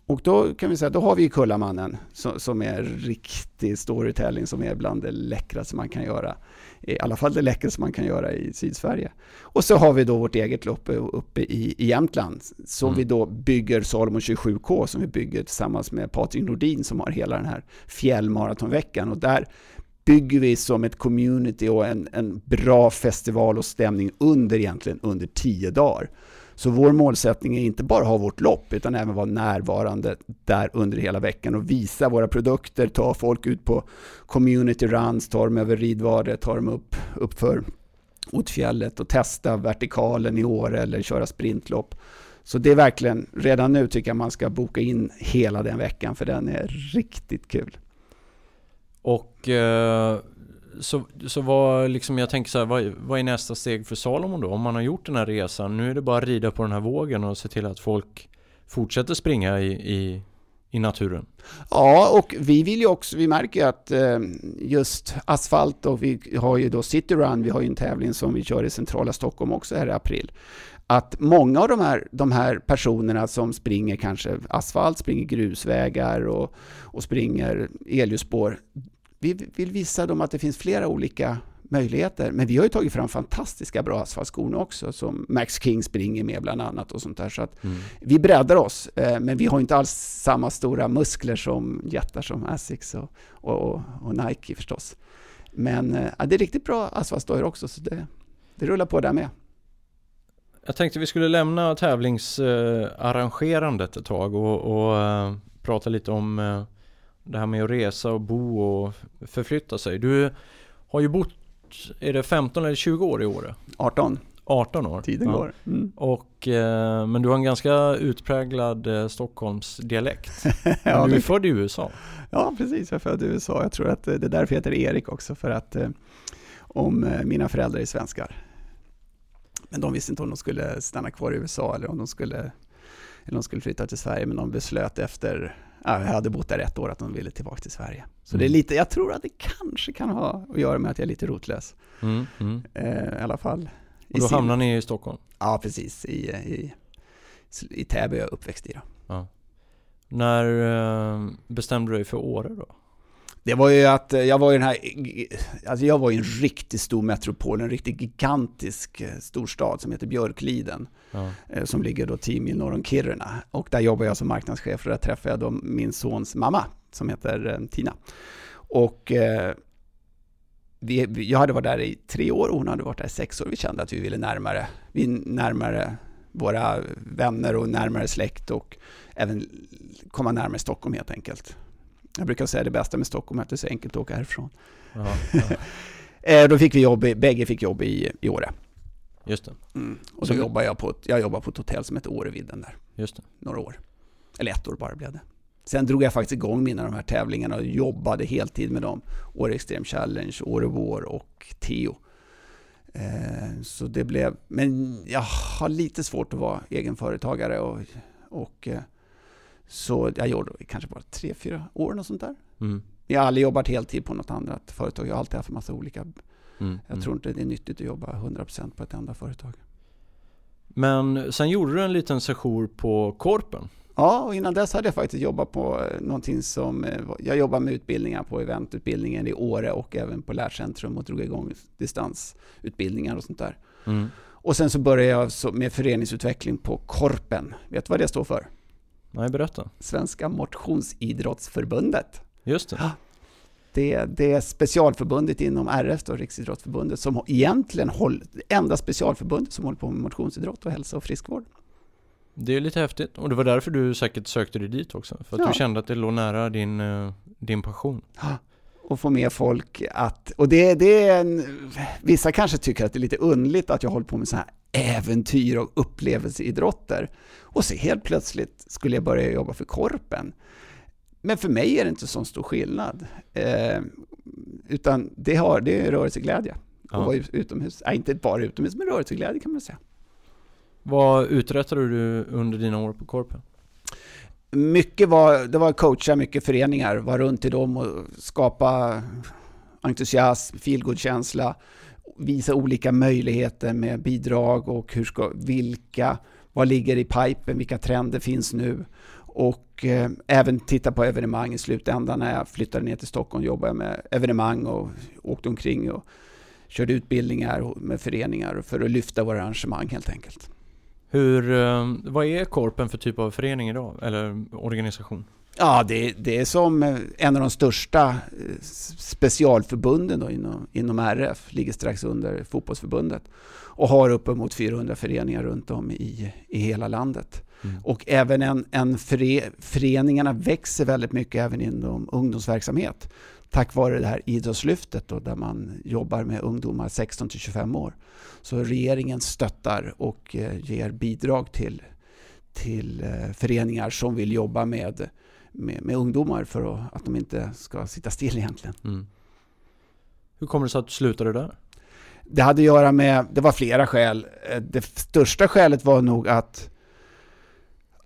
Och då kan vi säga, då har vi Kullamannen som, som är riktig storytelling som är bland det läckraste man kan göra. I alla fall det läckraste man kan göra i Sydsverige. Och så har vi då vårt eget lopp uppe i, i Jämtland som Mm. vi då bygger Salomon 27K som vi bygger tillsammans med Patrik Nordin som har hela den här fjällmaratonveckan och där bygger vi som ett community och en, en bra festival och stämning under egentligen under tio dagar. Så vår målsättning är inte bara att ha vårt lopp utan även vara närvarande där under hela veckan och visa våra produkter, ta folk ut på community runs, ta dem över Ridvare, ta dem upp, upp för Otfjället och testa vertikalen i år eller köra sprintlopp. Så det är verkligen, redan nu tycker jag man ska boka in hela den veckan för den är riktigt kul. Och eh, så, så vad, liksom jag tänker så här, vad, vad är nästa steg för Salomon då? Om man har gjort den här resan, nu är det bara att rida på den här vågen och se till att folk fortsätter springa i, i, i naturen. Ja, och vi vill ju också, vi märker ju att eh, just asfalt och vi har ju då City Run, vi har ju en tävling som vi kör i centrala Stockholm också här i april. Att många av de här, de här personerna som springer kanske asfalt, springer grusvägar och, och springer elljusspår, vi vill visa dem att det finns flera olika möjligheter. Men vi har ju tagit fram fantastiska bra asfaltskor också, som Max King springer med bland annat och sånt där. Så att Mm. vi breddar oss, eh, men vi har inte alls samma stora muskler som jättar som Asics och, och, och Nike förstås. Men eh, ja, det är riktigt bra asfaltdojor också, så det, det rullar på där med. Jag tänkte vi skulle lämna tävlingsarrangerandet ett tag och, och eh, prata lite om det här med att resa och bo och förflytta sig. Du har ju bott, är det 15 eller 20 år i Åre? 18, 18 år? tiden Ja. går. Mm. Och, eh, men du har en ganska utpräglad eh, Stockholmsdialekt. Ja, du är det, född i USA. ja, precis. Jag är född i USA. Jag tror att eh, det är därför jag heter Erik också, för att eh, om mina föräldrar är svenskar. Men de visste inte om de skulle stanna kvar i USA eller om de skulle, eller de skulle flytta till Sverige. Men de beslöt efter, jag hade bott där ett år, att de ville tillbaka till Sverige. Så det är Mm. lite, jag tror att det kanske kan ha att göra med att jag är lite rotlös. Mm, mm. Eh, I alla fall. Och då sin- hamnar ni i Stockholm? Ja, precis. I, i, i Täby är jag uppväxt i. Då. När eh, bestämde du dig för Åre då? Det var ju att eh, jag var i den här, alltså jag var i en riktigt stor metropol, en riktigt gigantisk eh, storstad som heter Björkliden. Ja. Eh, som ligger då 10 mil norr om Kiruna. Och där jobbar jag som marknadschef och där träffade jag då min sons mamma som heter Tina. Och vi, jag hade varit där i tre år och hon hade varit där i sex år. Vi kände att vi ville närmare, vi närmare våra vänner och närmare släkt och även komma närmare Stockholm helt enkelt. Jag brukar säga det bästa med Stockholm är att det är så enkelt att åka härifrån. Ja, ja. Eh, då fick vi jobb, bägge fick jobb i, i Åre. Just det. Mm. Och så jobbade jag på, ett, jag jobbade på ett hotell som heter Årevidden där. Just det. Några år. Eller ett år bara blev det. Sen drog jag faktiskt igång mina de här tävlingarna och jobbade heltid med dem. Åre Extreme Challenge, Åre Vår och Teo. Eh, så det blev, men jag har lite svårt att vara egenföretagare och, och eh, så jag gjorde kanske bara tre, fyra år och sånt där. Mm. Jag har aldrig jobbat heltid på något annat företag. Jag har alltid haft en massa olika. Mm. Jag tror inte det är nyttigt att jobba 100% på ett enda företag. Men sen gjorde du en liten session på Korpen. Ja, och innan dess hade jag faktiskt jobbat på eh, någonting som... Eh, jag jobbade med utbildningar på eventutbildningen i Åre och även på Lärcentrum och drog igång distansutbildningar och sånt där. Mm. Och sen så började jag med föreningsutveckling på Korpen. Vet du vad det står för? Nej, berätta. Svenska Motionsidrottsförbundet. Just det. Det, det är specialförbundet inom RF, då, Riksidrottsförbundet, som egentligen håller, det enda specialförbundet som håller på med motionsidrott och hälsa och friskvård. Det är lite häftigt och det var därför du säkert sökte dig dit också. För att ja. du kände att det låg nära din, eh, din passion. Ja, och få med folk att... Och det, det är en, vissa kanske tycker att det är lite underligt att jag håller på med så här äventyr och upplevelseidrotter. Och så helt plötsligt skulle jag börja jobba för Korpen. Men för mig är det inte så stor skillnad. Eh, utan det, har, det är rörelseglädje. Ja. Vara utomhus. Nej, inte bara utomhus, men rörelseglädje kan man säga. Vad uträttade du under dina år på Korpen? Mycket var, det var coacha mycket föreningar, vara runt i dem och skapa entusiasm, feelgood-känsla, visa olika möjligheter med bidrag och hur ska, vilka, vad ligger i pipen, vilka trender finns nu och eh, även titta på evenemang i slutändan. När jag flyttade ner till Stockholm jobbade jag med evenemang och åkte omkring och körde utbildningar med föreningar för att lyfta våra arrangemang helt enkelt. Hur, eh, vad är Korpen för typ av förening idag, eller organisation? Ja, det, det är som eh, en av de största eh, specialförbunden inom, inom RF, ligger strax under fotbollsförbundet och har uppemot 400 föreningar runt om i, i hela landet. Mm. Och även en, en före, föreningarna växer väldigt mycket även inom ungdomsverksamhet tack vare det här idrottslyftet då, där man jobbar med ungdomar 16 till 25 år. Så regeringen stöttar och eh, ger bidrag till, till föreningar som vill jobba med, med, med ungdomar för att, att, de inte ska sitta still egentligen. Mm. Hur kommer det sig att du slutade där? Det hade att göra med, det var flera skäl. Eh, det största skälet var nog att,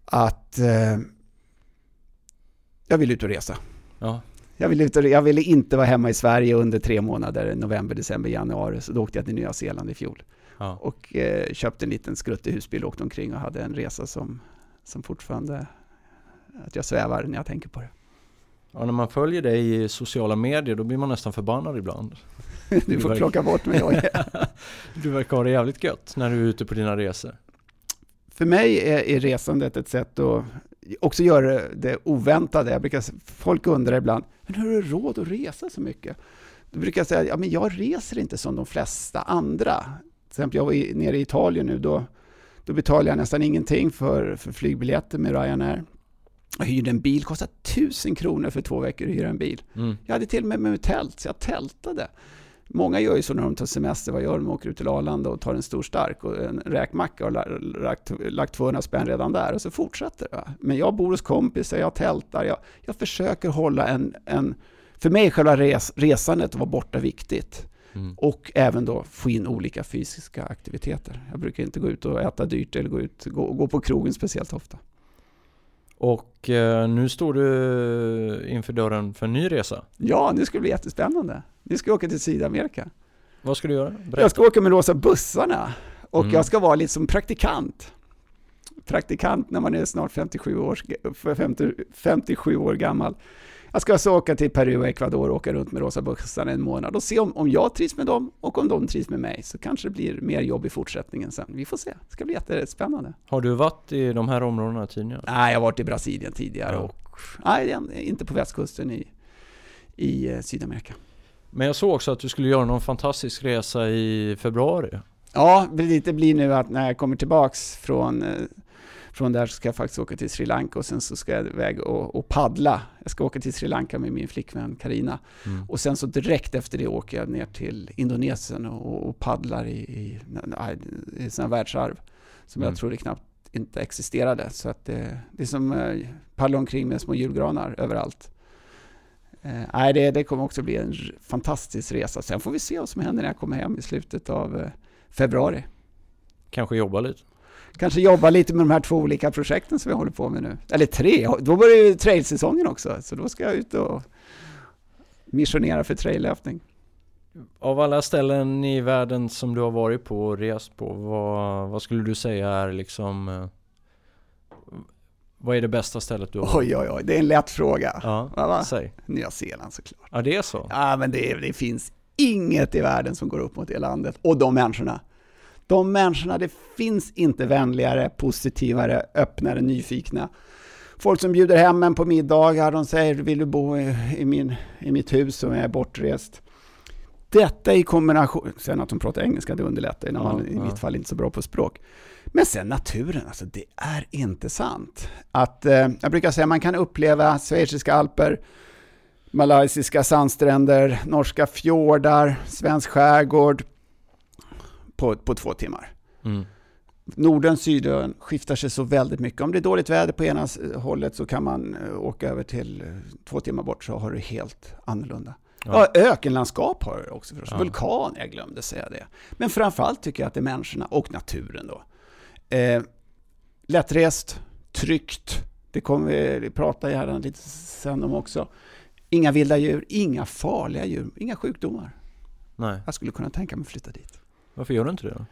att eh, jag ville ut och resa. Ja. Jag ville, ut och, jag ville inte vara hemma i Sverige under tre månader, november, december, januari. Så då åkte jag till Nya Zeeland i fjol. Ja. Och eh, köpte en liten skruttig husbil, åkte omkring och hade en resa som, som fortfarande, att jag svävar när jag tänker på det. Ja, när man följer dig i sociala medier då blir man nästan förbannad ibland. du får verkar... plocka bort mig. du verkar ha det jävligt gött när du är ute på dina resor. För mig är, är resandet ett sätt att också göra det oväntade. Jag brukar, folk undrar ibland, men hur har du råd att resa så mycket? Då brukar jag säga, ja men jag reser inte som de flesta andra. Till exempel jag var nere i Italien nu, då, då betalade jag nästan ingenting för, för flygbiljetter med Ryanair. Jag hyrde en bil, kostade tusen kronor för två veckor att hyra en bil. Mm. Jag hade till och med med tält, så jag tältade. Många gör ju så när de tar semester, vad gör de? åker ut till Arlanda och tar en stor stark och en räkmacka och lagt, lagt 200 spänn redan där och så fortsätter det. Men jag bor hos kompisar, jag tältar, jag, jag försöker hålla en, en... För mig är själva res, resandet att vara borta viktigt. Mm. Och även då få in olika fysiska aktiviteter. Jag brukar inte gå ut och äta dyrt eller gå, ut, gå, gå på krogen speciellt ofta. Och eh, nu står du inför dörren för en ny resa. Ja, det ska bli jättespännande. Vi ska åka till Sydamerika. Vad ska du göra? Berätta. Jag ska åka med rosa bussarna och mm. jag ska vara lite som praktikant. Praktikant när man är snart 57 år, 50, 57 år gammal. Jag ska alltså åka till Peru och Ecuador och åka runt med rosa bussarna en månad och se om, om jag trivs med dem och om de trivs med mig. Så kanske det blir mer jobb i fortsättningen sen. Vi får se. Det ska bli jättespännande. Har du varit i de här områdena tidigare? Nej, jag har varit i Brasilien tidigare Ja. och nej, inte på västkusten i, i eh, Sydamerika. Men jag såg också att du skulle göra någon fantastisk resa i februari. Ja, det blir nu att när jag kommer tillbaks från, eh, från där ska jag faktiskt åka till Sri Lanka och sen så ska jag iväg och, och paddla. Jag ska åka till Sri Lanka med min flickvän Karina Mm. och sen så direkt efter det åker jag ner till Indonesien och, och paddlar i, i, i sådana världsarv som Mm. jag trodde knappt inte existerade. Så att det, det är som eh, paddla omkring med små julgranar överallt. Eh, nej, det, det kommer också bli en fantastisk resa. Sen får vi se vad som händer när jag kommer hem i slutet av eh, februari. Kanske jobba lite. Kanske jobba lite med de här två olika projekten som vi håller på med nu. Eller tre, då börjar ju trailsäsongen också. Så då ska jag ut och missionera för traillöpning. Av alla ställen i världen som du har varit på och rest på, vad, vad skulle du säga är liksom eh, Vad är det bästa stället du har varit Oj, oj, oj, det är en lätt fråga. Ja, Va, va? säg. Nya Zeeland såklart. Ja, det är så? Ja, men det, det finns inget i världen som går upp mot det landet. Och de människorna. De människorna, det finns inte vänligare, positivare, öppnare, nyfikna. Folk som bjuder hem en på middagar, de säger vill du bo i, i, min, i mitt hus som är bortrest. Detta i kombination, sen att de pratar engelska, det underlättar när man Ja, i ja. mitt fall inte är så bra på språk. Men sen naturen, alltså det är inte sant. Att, eh, jag brukar säga man kan uppleva schweiziska alper, malaysiska sandstränder, norska fjordar, svensk skärgård på, på två timmar. Mm. Norden, Sydön skiftar sig så väldigt mycket. Om det är dåligt väder på ena hållet så kan man eh, åka över till eh, två timmar bort så har du helt annorlunda. Ja, Ja. ökenlandskap har du också förstås. Ja. Vulkan, jag glömde säga det. Men framförallt tycker jag att det är människorna och naturen då. Eh, lättrest, tryggt, det kommer vi prata gärna lite sen om också. Inga vilda djur, inga farliga djur, inga sjukdomar. Nej, Jag skulle kunna tänka mig att flytta dit. Varför gör du inte det då?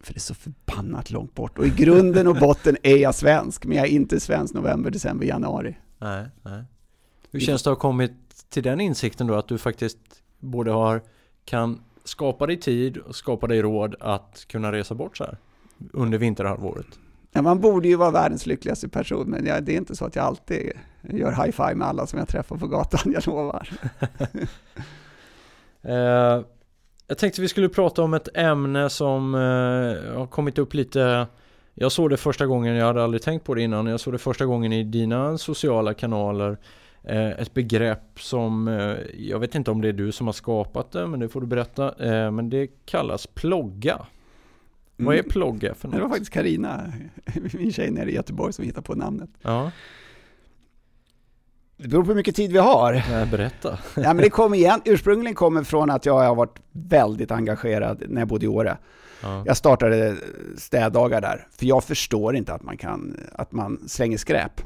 För det är så förbannat långt bort. Och i grunden och botten är jag svensk, men jag är inte svensk november, december, januari. Nej, nej. Hur känns det att ha kommit till den insikten då att du faktiskt både har, kan skapa dig tid och skapa dig råd att kunna resa bort så här under vinterhalvåret? Ja, man borde ju vara världens lyckligaste person, men jag, det är inte så att jag alltid gör high-five med alla som jag träffar på gatan, jag lovar. Eh, jag tänkte vi skulle prata om ett ämne som eh, har kommit upp lite Jag såg det första gången, jag hade aldrig tänkt på det innan Jag såg det första gången i dina sociala kanaler eh, Ett begrepp som eh, Jag vet inte om det är du som har skapat det Men det får du berätta eh, Men det kallas plogga Vad är Mm. plogga för Det var något? faktiskt Karina, min tjej nere i Göteborg, som hittade på namnet. Ja, Det beror på hur mycket tid vi har. nej, berätta Ja, men det kom igen, ursprungligen kommer från att jag har varit väldigt engagerad när jag bodde i Åre. ja. Jag startade städdagar där, för jag förstår inte att man, kan, att man slänger skräp.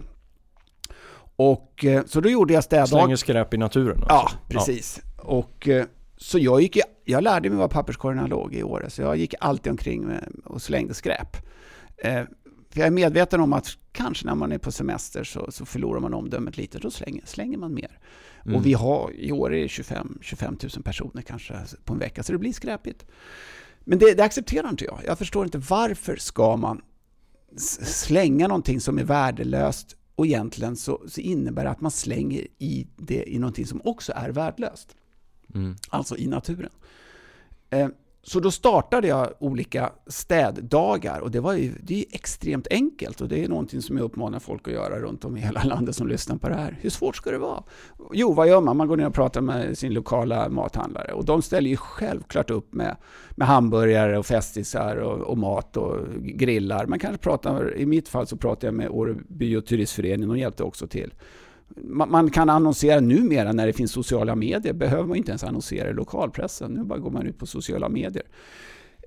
Och eh, så då gjorde jag städdag. Slänger skräp i naturen Ja, alltså. precis. Och eh, så jag gick, jag lärde mig var papperskorgarna låg i Åre, så jag gick alltid omkring och slängde skräp. Jag är medveten om att kanske när man är på semester så, så förlorar man omdömet lite, då slänger, slänger man mer. Mm. Och vi har, i år är det 25, 25 000 personer kanske på en vecka, så det blir skräpigt. Men det, det accepterar inte jag. Jag förstår inte varför ska man slänga någonting som är värdelöst och egentligen så, så innebär det att man slänger i det i någonting som också är värdelöst, Mm. alltså i naturen. Eh, så då startade jag olika städdagar och det var ju, det är ju extremt enkelt och det är någonting som jag uppmanar folk att göra runt om i hela landet som lyssnar på det här. Hur svårt ska det vara? Jo, vad gör man? Man går ner och pratar med sin lokala mathandlare och de ställer ju självklart upp med, med hamburgare och festisar och, och mat och grillar. Man kanske pratar, i mitt fall så pratar jag med Åreby och turistföreningen, de hjälpte också till. Man, man kan annonsera numera när det finns sociala medier, behöver man inte ens annonsera i lokalpressen. Nu bara går man ut på sociala medier.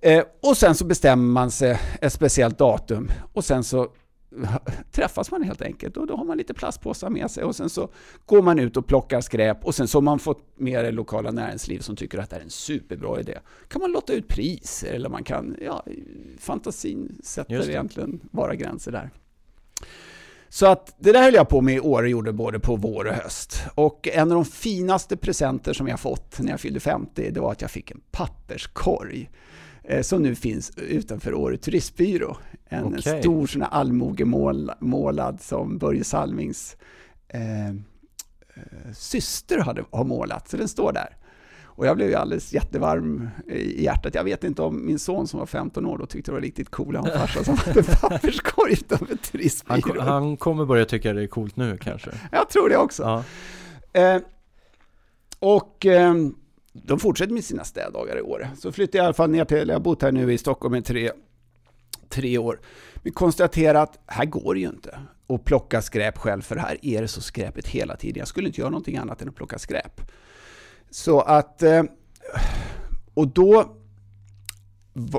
Eh, och sen så bestämmer man sig ett speciellt datum och sen så träffas man helt enkelt och då har man lite plastpåsar med sig och sen så går man ut och plockar skräp och sen så har man fått med det lokala näringsliv som tycker att det är en superbra idé. Kan man lotta ut priser eller man kan, ja, fantasin sätter egentligen bara gränser där. Så att det där höll jag på med i år och gjorde både på vår och höst. Och en av de finaste presenter som jag fått när jag fyllde 50, det var att jag fick en papperskorg. Eh, som nu finns utanför Åre turistbyrå. En Okej. stor sån här allmogemålad som Börje Salmings eh, eh, syster hade, har målat. Så den står där. Och jag blev ju alldeles jättevarm i hjärtat. Jag vet inte om min son som var 15 år då tyckte det var riktigt coolt att ha en farsa som hade papperskorg utanför Han, turistbyrån. han kommer börja tycka det är coolt nu kanske. Jag tror det också. Ja. Eh, och eh, de fortsätter med sina städdagar i år. Så flyttade jag i alla fall ner till, jag har bott här nu i Stockholm i tre, tre år. Vi konstaterar att här går det ju inte att plocka skräp själv, för här är det så skräpigt hela tiden. Jag skulle inte göra någonting annat än att plocka skräp. Så att, eh, och då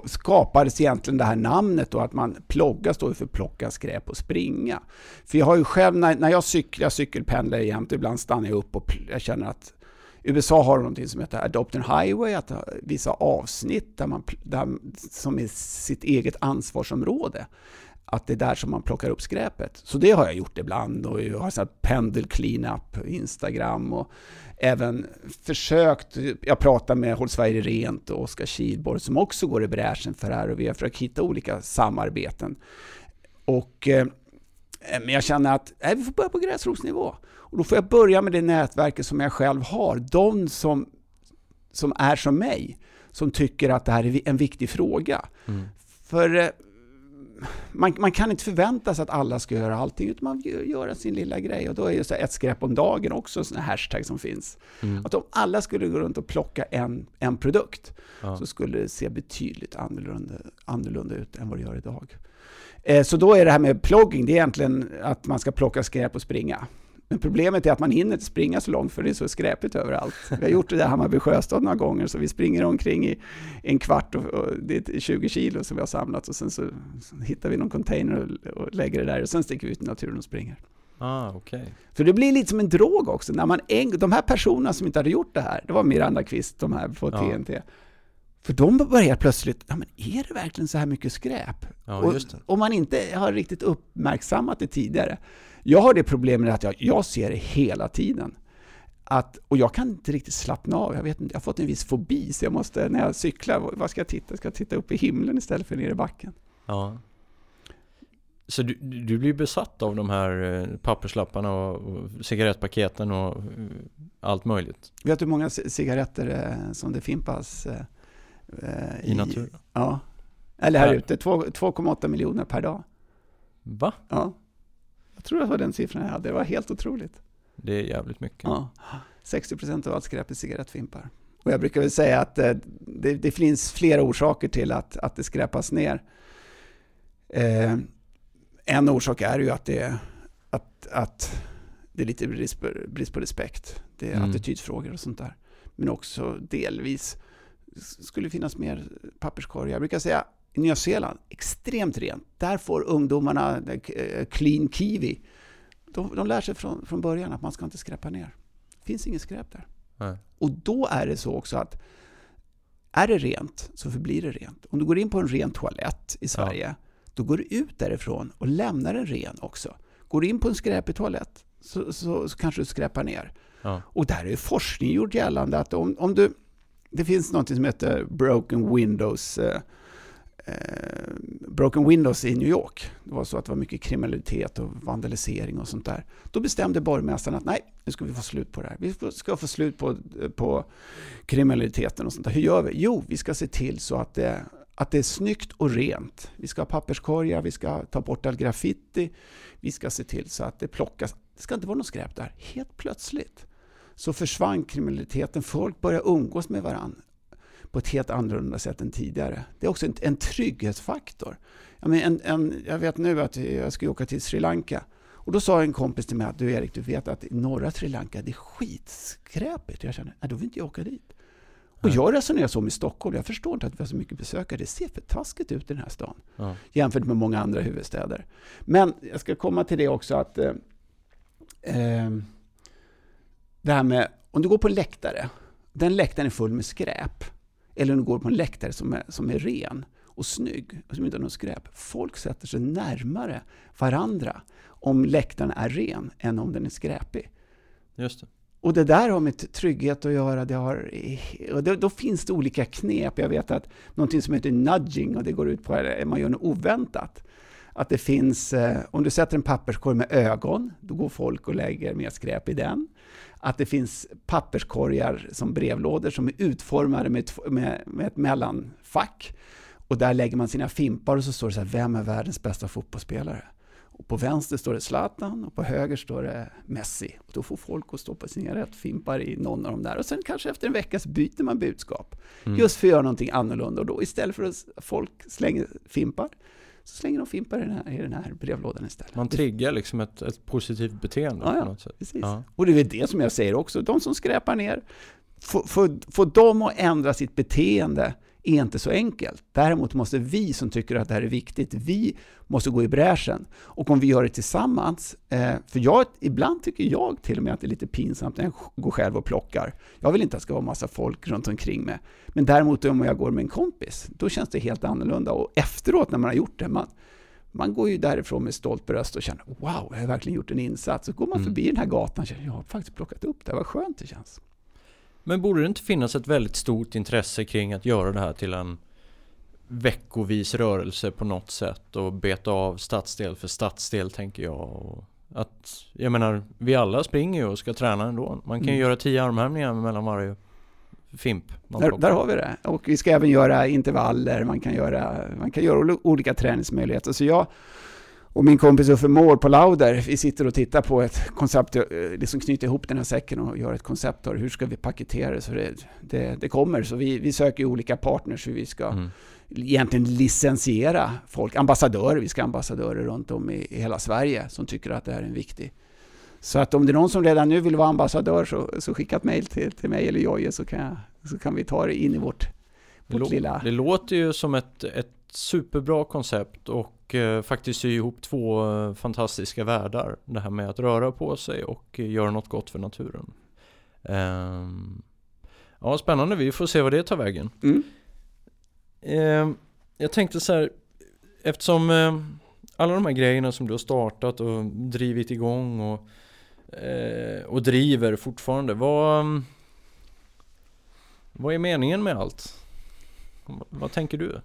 skapades egentligen det här namnet då, att man plogga står för plocka skräp och springa. För jag har ju själv, när, när jag cyklar, jag cykelpendlar jämt, ibland stannar jag upp och jag känner att USA har någonting som heter Adopt Highway, att vissa avsnitt där man, där, som är sitt eget ansvarsområde. Att det är där som man plockar upp skräpet. Så det har jag gjort ibland och jag har sånt pendel cleanup, Instagram och även försökt, jag pratar med Håll Sverige Rent och Oskar Kihlborg som också går i bräschen för det här och vi har försökt hitta olika samarbeten. Och, eh, men jag känner att nej, vi får börja på gräsrotsnivå. Och då får jag börja med det nätverket som jag själv har. De som, som är som mig, som tycker att det här är en viktig fråga. Mm. För eh, man, man kan inte förvänta sig att alla ska göra allting, utan man gör göra sin lilla grej. Och då är ju så ett skräp om dagen också en sån här hashtag som finns. Mm. Att om alla skulle gå runt och plocka en, en produkt, Ja. så skulle det se betydligt annorlunda, annorlunda ut än vad det gör idag. Eh, så då är det här med plogging, det är egentligen att man ska plocka skräp och springa. Men problemet är att man hinner inte springa så långt för det är så skräpigt överallt. Vi har gjort det där Hammarby Sjöstad några gånger så vi springer omkring i en kvart och, och det är 20 kilo som vi har samlat och sen så, så hittar vi någon container och, och lägger det där och sen sticker vi ut i naturen och springer. Ah, okej. Så det blir lite som en drog också. När man en, de här personerna som inte hade gjort det här, det var Miranda Kvist, de här på Ja. TNT. För de börjar plötsligt, ja men är det verkligen så här mycket skräp? Ja, och. Om man inte har riktigt uppmärksammat det tidigare. Jag har det problemet att jag, jag ser det hela tiden. Att, och jag kan inte riktigt slappna av. Jag, vet inte, jag har fått en viss fobi, så jag måste, när jag cyklar, vad- ska jag titta? Ska jag titta upp i himlen istället för ner i backen? Ja. Så du, du blir besatt av de här eh, papperslapparna och, cigarettpaketen och eh, allt möjligt Vet du hur många ci- cigaretter eh, som det fimpas eh, eh, i naturen? Ja. Eller här Per- ute, två- 2,8 miljoner per dag. Va? Ja. Jag tror det var den siffran jag hade, det var helt otroligt. Det är jävligt mycket. Ja. 60% av allt skräp är cigarettfimpar. Och jag brukar väl säga att eh, det, det finns flera orsaker till att, att det skräpas ner. Eh, en orsak är ju att det, att, att det är lite brist på, brist på respekt. Det är Mm. attitydsfrågor och sånt där. Men också delvis skulle finnas mer papperskorgar. Jag brukar säga i Nya Zeeland, extremt rent. Där får ungdomarna eh, clean kiwi. De, de lär sig från, från början att man ska inte skräpa ner. Det finns inget skräp där. Nej. Och då är det så också att är det rent så förblir det rent. Om du går in på en ren toalett i Sverige, då går du ut därifrån och lämnar den ren också. Går du in på en skräpig toalett så, så, så kanske du skräpar ner. Ja. Och där är forskning gjort gällande att om, om du... Det finns något som heter Broken Windows eh, Broken Windows i New York. Det var så att det var mycket kriminalitet och vandalisering och sånt där. Då bestämde borgmästaren att nej, nu ska vi få slut på det här. Vi ska få slut på, på kriminaliteten och sånt där. Hur gör vi? Jo, vi ska se till så att det, att det är snyggt och rent. Vi ska ha papperskorgar, vi ska ta bort all graffiti. Vi ska se till så att det plockas. Det ska inte vara något skräp där. Helt plötsligt så försvann kriminaliteten. Folk började umgås med varandra på ett helt annorlunda sätt än tidigare. Det är också en, en trygghetsfaktor. Jag, men en, en, jag vet nu att jag ska åka till Sri Lanka och då sa en kompis till mig att du Erik, du vet att i norra Sri Lanka det är skitskräpigt. Jag känner, nej då vill inte jag åka dit. Och jag resonerar så med Stockholm. Jag förstår inte att vi har så mycket besökare. Det ser för taskigt ut i den här stan Ja. jämfört med många andra huvudstäder. Men jag ska komma till det också att eh, eh, det här med, om du går på en läktare, den läktaren är full med skräp, eller om du går på en läktare som är, som är ren, och snygg och som inte har något skräp. Folk sätter sig närmare varandra om läktaren är ren än om den är skräpig. Just det. Och det där har med trygghet att göra. Det har, och då, då, finns det olika knep. Jag vet att någonting som heter nudging och det går ut på att man gör något oväntat. Att det finns, eh, om du sätter en papperskorg med ögon, då går folk och lägger mer skräp i den. Att det finns papperskorgar som brevlådor som är utformade med ett, med, med ett mellanfack. Och där lägger man sina fimpar och så står det så här, vem är världens bästa fotbollsspelare? Och på vänster står det Zlatan och på höger står det Messi. Och då får folk att stoppa sina rättfimpar i någon av de där. Och sen kanske efter en vecka så byter man budskap. Mm. Just för att göra någonting annorlunda. Och då istället för att folk slänger fimpar så slänger de fimpar i den här, i den här brevlådan istället. Man triggar liksom ett, ett positivt beteende ja, på något sätt. Precis. Ja. Och det är det som jag säger också. De som skräpar ner, får, får, får de att ändra sitt beteende är inte så enkelt. Däremot måste vi som tycker att det här är viktigt, vi måste gå i bräschen. Och om vi gör det tillsammans, eh, för jag, ibland tycker jag till och med att det är lite pinsamt när jag går själv och plockar. Jag vill inte att det ska vara massa folk runt omkring mig. Men däremot om jag går med en kompis, då känns det helt annorlunda. Och efteråt när man har gjort det, man, man går ju därifrån med stolt bröst och känner wow, jag har verkligen gjort en insats. Så går man mm. förbi den här gatan och känner jag har faktiskt plockat upp det, vad skönt det känns. Men borde det inte finnas ett väldigt stort intresse kring att göra det här till en veckovis rörelse på något sätt och beta av stadsdel för stadsdel tänker jag. Och att, jag menar, vi alla springer ju och ska träna ändå. Man kan ju mm. göra tio armhävningar mellan varje fimp. Där, där, har vi det. Och vi ska även göra intervaller, man kan göra, man kan göra olika träningsmöjligheter. Så jag och min kompis Uffe Mård på Lauder, vi sitter och tittar på ett koncept, eh, liksom knyter ihop den här säcken och gör ett koncept hur ska vi paketera det så det, det, det kommer. Så vi, vi söker olika partners hur vi ska mm. egentligen licensiera folk, ambassadörer, vi ska ha ambassadörer runt om i, i, hela Sverige som tycker att det här är en viktig. Så att om det är någon som redan nu vill vara ambassadör så, så skicka ett mejl till, till mig eller Jojje så kan, så kan vi ta det in i vårt, vårt det lilla... Det låter ju som ett, ett superbra koncept och eh, faktiskt sy ihop två eh, fantastiska världar. Det här med att röra på sig och eh, göra något gott för naturen. Um, ja, spännande. Vi får se vad det tar vägen. Mm. Um, jag tänkte så här, eftersom alla de här grejerna som du har startat och drivit igång och, och driver fortfarande. Vad, vad är meningen med allt? Vad tänker du?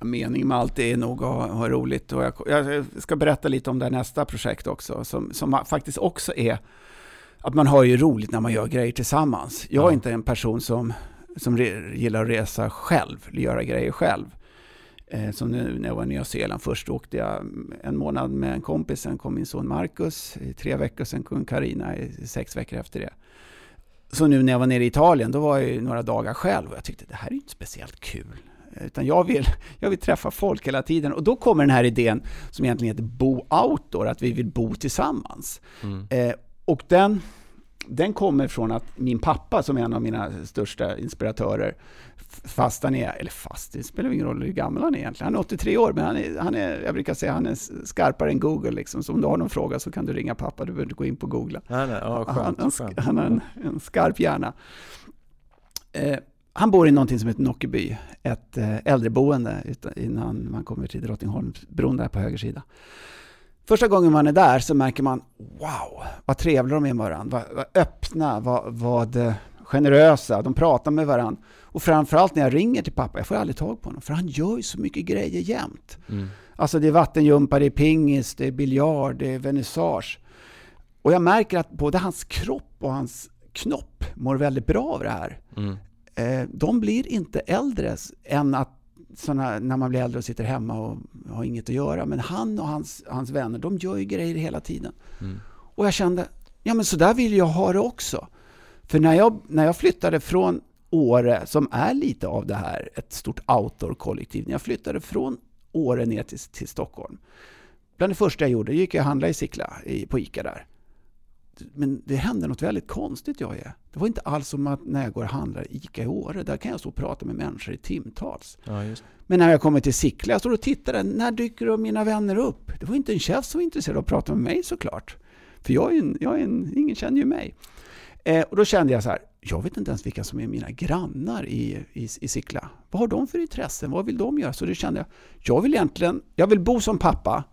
Meningen med allt är nog att ha, roligt. Och jag, jag, ska berätta lite om det nästa projekt också, som, som faktiskt också är att man har ju roligt när man gör grejer tillsammans. Jag är ja. inte en person som, som re, gillar att resa själv, göra grejer själv. Eh, som nu när jag var i Nya Zeeland, först åkte jag en månad med en kompis, sen kom min son Marcus i tre veckor, sen kom Karina i sex veckor efter det. Så nu när jag var nere i Italien, då var jag några dagar själv och jag tyckte det här är inte speciellt kul. Utan jag vill, jag vill träffa folk hela tiden. Och då kommer den här idén som egentligen heter Bo Outdoor, att vi vill bo tillsammans. Mm. Eh, och den, den kommer från att min pappa, som är en av mina största inspiratörer, fast han är, eller fast, det spelar ingen roll hur gammal han är egentligen. Han är 83 år, men han är, han är jag brukar säga han är skarpare än Google. Liksom. Så om du har någon fråga så kan du ringa pappa, du behöver inte gå in på Google. Nej, nej, ja, skönt, han, han, han har en, en skarp hjärna. Eh, han bor i någonting som heter Nockeby, ett eh, äldreboende innan man kommer till Drottningholmsbron där på höger sida. Första gången man är där så märker man, wow, vad trevliga de är med varandra, vad, vad öppna, vad, vad eh, generösa, de pratar med varandra. Och framförallt när jag ringer till pappa, jag får aldrig tag på honom, för han gör ju så mycket grejer jämt. Mm. Alltså det är vattenjumpa, det är pingis, det är biljard, det är vernissage. Och jag märker att både hans kropp och hans knopp mår väldigt bra av det här. Mm. Eh, de blir inte äldre än att såna, när man blir äldre och sitter hemma och har inget att göra. Men han och hans, hans vänner, de gör ju grejer hela tiden. Mm. Och jag kände, ja men så där vill jag ha det också. För när jag, när jag flyttade från Åre, som är lite av det här, ett stort outdoor-kollektiv. När jag flyttade från Åre ner till, till Stockholm. Bland det första jag gjorde gick jag och handlade i Sickla, i, på ICA där men det hände något väldigt konstigt jag är. Det var inte alls som att när jag går och handlar i ICA i Åre, där kan jag stå och prata med människor i timtals. Ja, men när jag kommer till Sickla, jag står och tittar, när dyker mina vänner upp? Det var inte en chef som var intresserad av att prata med mig såklart. För jag är en, jag är en, ingen känner ju mig. Eh, och då kände jag så här, jag vet inte ens vilka som är mina grannar i, i, i Sickla. Vad har de för intressen? Vad vill de göra? Så då kände jag, jag vill egentligen, jag vill bo som pappa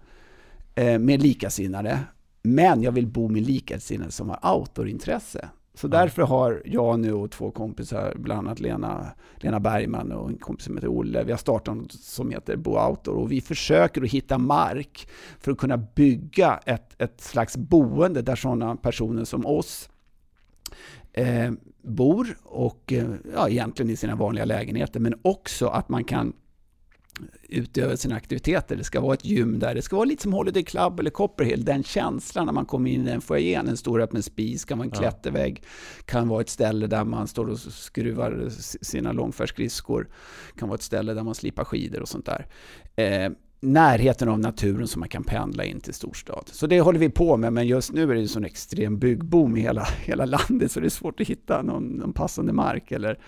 eh, med likasinnade, men jag vill bo med likasinnade som har outdoorintresse. Så därför har jag nu och två kompisar, bland annat Lena, Lena Bergman och en kompis som heter Olle, vi har startat något som heter Bo Outdoor. Och vi försöker att hitta mark för att kunna bygga ett, ett slags boende där sådana personer som oss eh, bor och eh, ja, egentligen i sina vanliga lägenheter, men också att man kan utöva sina aktiviteter. Det ska vara ett gym där, det ska vara lite som Holiday Club eller Copperhill, den känslan när man kommer in i en foajén, en stor öppen spis, kan vara en ja. klättervägg, kan vara ett ställe där man står och skruvar sina långfärdsskridskor, kan vara ett ställe där man slipar skidor och sånt där. Eh, närheten av naturen som man kan pendla in till storstad. Så det håller vi på med, men just nu är det en sån extrem byggboom i hela, hela landet så det är svårt att hitta någon, någon passande mark eller,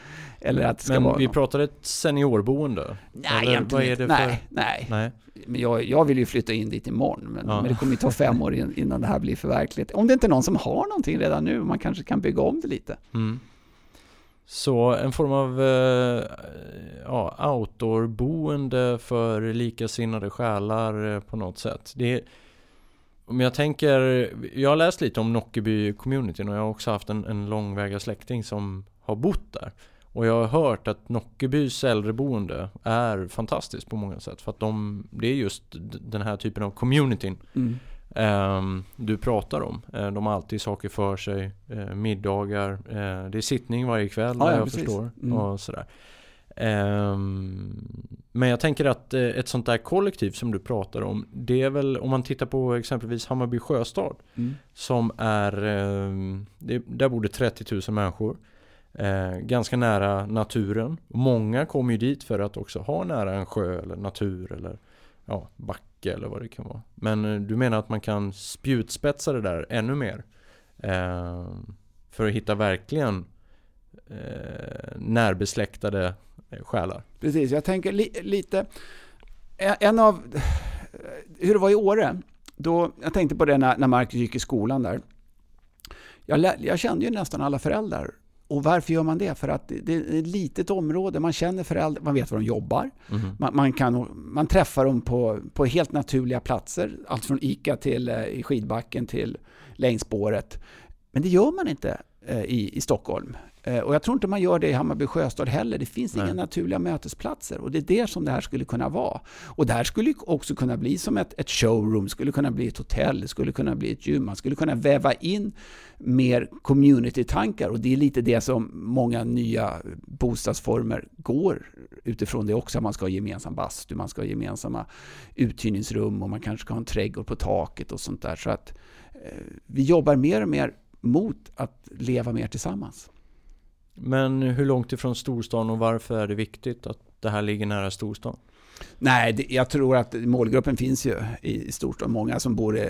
eller att det ska men vara vi någon... pratar ett seniorboende? Nej, eller, vad är det nej, för... nej. nej. Men jag, jag vill ju flytta in dit imorgon, men, ja. men det kommer ju ta fem år innan det här blir förverkligat. Om det inte är någon som har någonting redan nu, man kanske kan bygga om det lite. Mm. Så en form av eh, ja, outdoorboende för likasinnade själar eh, på något sätt. Det om jag tänker, jag har läst lite om Nockeby-communityn och jag har också haft en, en långväga släkting som har bott där. Och jag har hört att Nockebys äldreboende är fantastiskt på många sätt. För att de, det är just den här typen av communityn. Mm. Ehm, du pratar om. Eh, de har alltid saker för sig, eh, middagar, eh, det är sittning varje kväll ah, ja, jag precis. förstår. Mm. Och sådär. Ehm, men jag tänker att ett sånt där kollektiv som du pratar om, det är väl om man tittar på exempelvis Hammarby sjöstad mm. som är, ehm, där bor det 30 000 människor. ganska nära naturen. Många kommer ju dit för att också ha nära en sjö eller natur eller ja, mycket eller vad det kan vara. Men eh, du menar att man kan spjutspetsa det där ännu mer? Eh, för att hitta verkligen eh, närbesläktade eh, själar? Precis, jag tänker li lite... En av... Eh, hur det var i Åre, då, jag tänkte på det när, när Mark gick i skolan där. Jag, jag kände ju nästan alla föräldrar och varför gör man det? För att det är ett litet område, man känner föräldrar, man vet var de jobbar. Mm. Man, man, kan, man träffar dem på, på helt naturliga platser. Allt från ICA till eh, i skidbacken till längdspåret. Men det gör man inte eh, i, i Stockholm. Eh, och jag tror inte man gör det i Hammarby sjöstad heller. Det finns Nej. inga naturliga mötesplatser och det är det som det här skulle kunna vara. Och det här skulle också kunna bli som ett, ett showroom, skulle kunna bli ett hotell, det skulle kunna bli ett gym. Man skulle kunna väva in mer community-tankar och det är lite det som många nya bostadsformer går utifrån det också. Man ska ha gemensam bastu, man ska ha gemensamma uthyrningsrum och man kanske ska ha en trädgård på taket och sånt där. Så att eh, vi jobbar mer och mer mot att leva mer tillsammans. Men hur långt ifrån storstan och varför är det viktigt att det här ligger nära storstan? Nej, det, jag tror att målgruppen finns ju i storstan. Många som bor i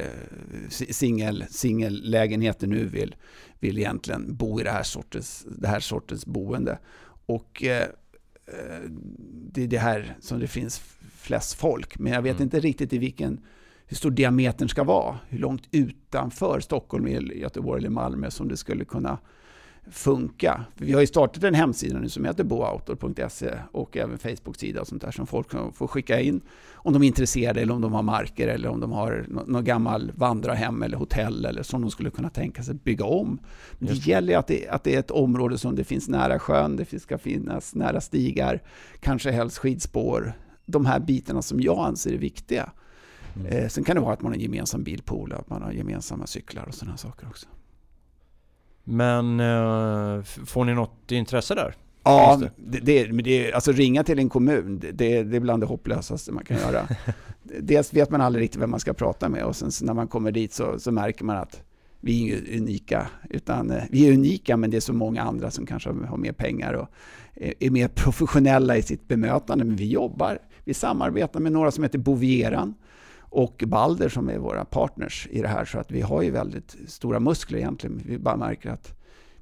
singel, singellägenheter nu vill, vill egentligen bo i det här sortens, det här sortens boende. Och eh, eh det är det här som det finns flest folk. Men jag vet mm. inte riktigt i vilken, hur stor diametern ska vara. Hur långt utanför Stockholm, Göteborg eller Malmö som det skulle kunna funka. Vi har ju startat en hemsida nu som heter booutdoor.se och även Facebook-sida och sånt där som folk får skicka in om de är intresserade eller om de har marker eller om de har något gammal vandrarhem eller hotell eller som de skulle kunna tänka sig bygga om. Men det gäller att det, att det är ett område som det finns nära sjön, det ska finnas nära stigar, kanske helst skidspår. De här bitarna som jag anser är viktiga. Mm. Eh, sen kan det vara att man har en gemensam bilpool, att man har gemensamma cyklar och sådana saker också. Men eh, får ni något intresse där? Ja, det, det, det, alltså ringa till en kommun, det, det är bland det hopplösaste man kan göra. Dels vet man aldrig riktigt vem man ska prata med och sen när man kommer dit så, så märker man att vi är unika. Utan, eh, vi är unika men det är så många andra som kanske har mer pengar och är mer professionella i sitt bemötande. Men vi jobbar, vi samarbetar med några som heter Bovieran och Balder som är våra partners i det här. Så att vi har ju väldigt stora muskler egentligen. Vi bara märker att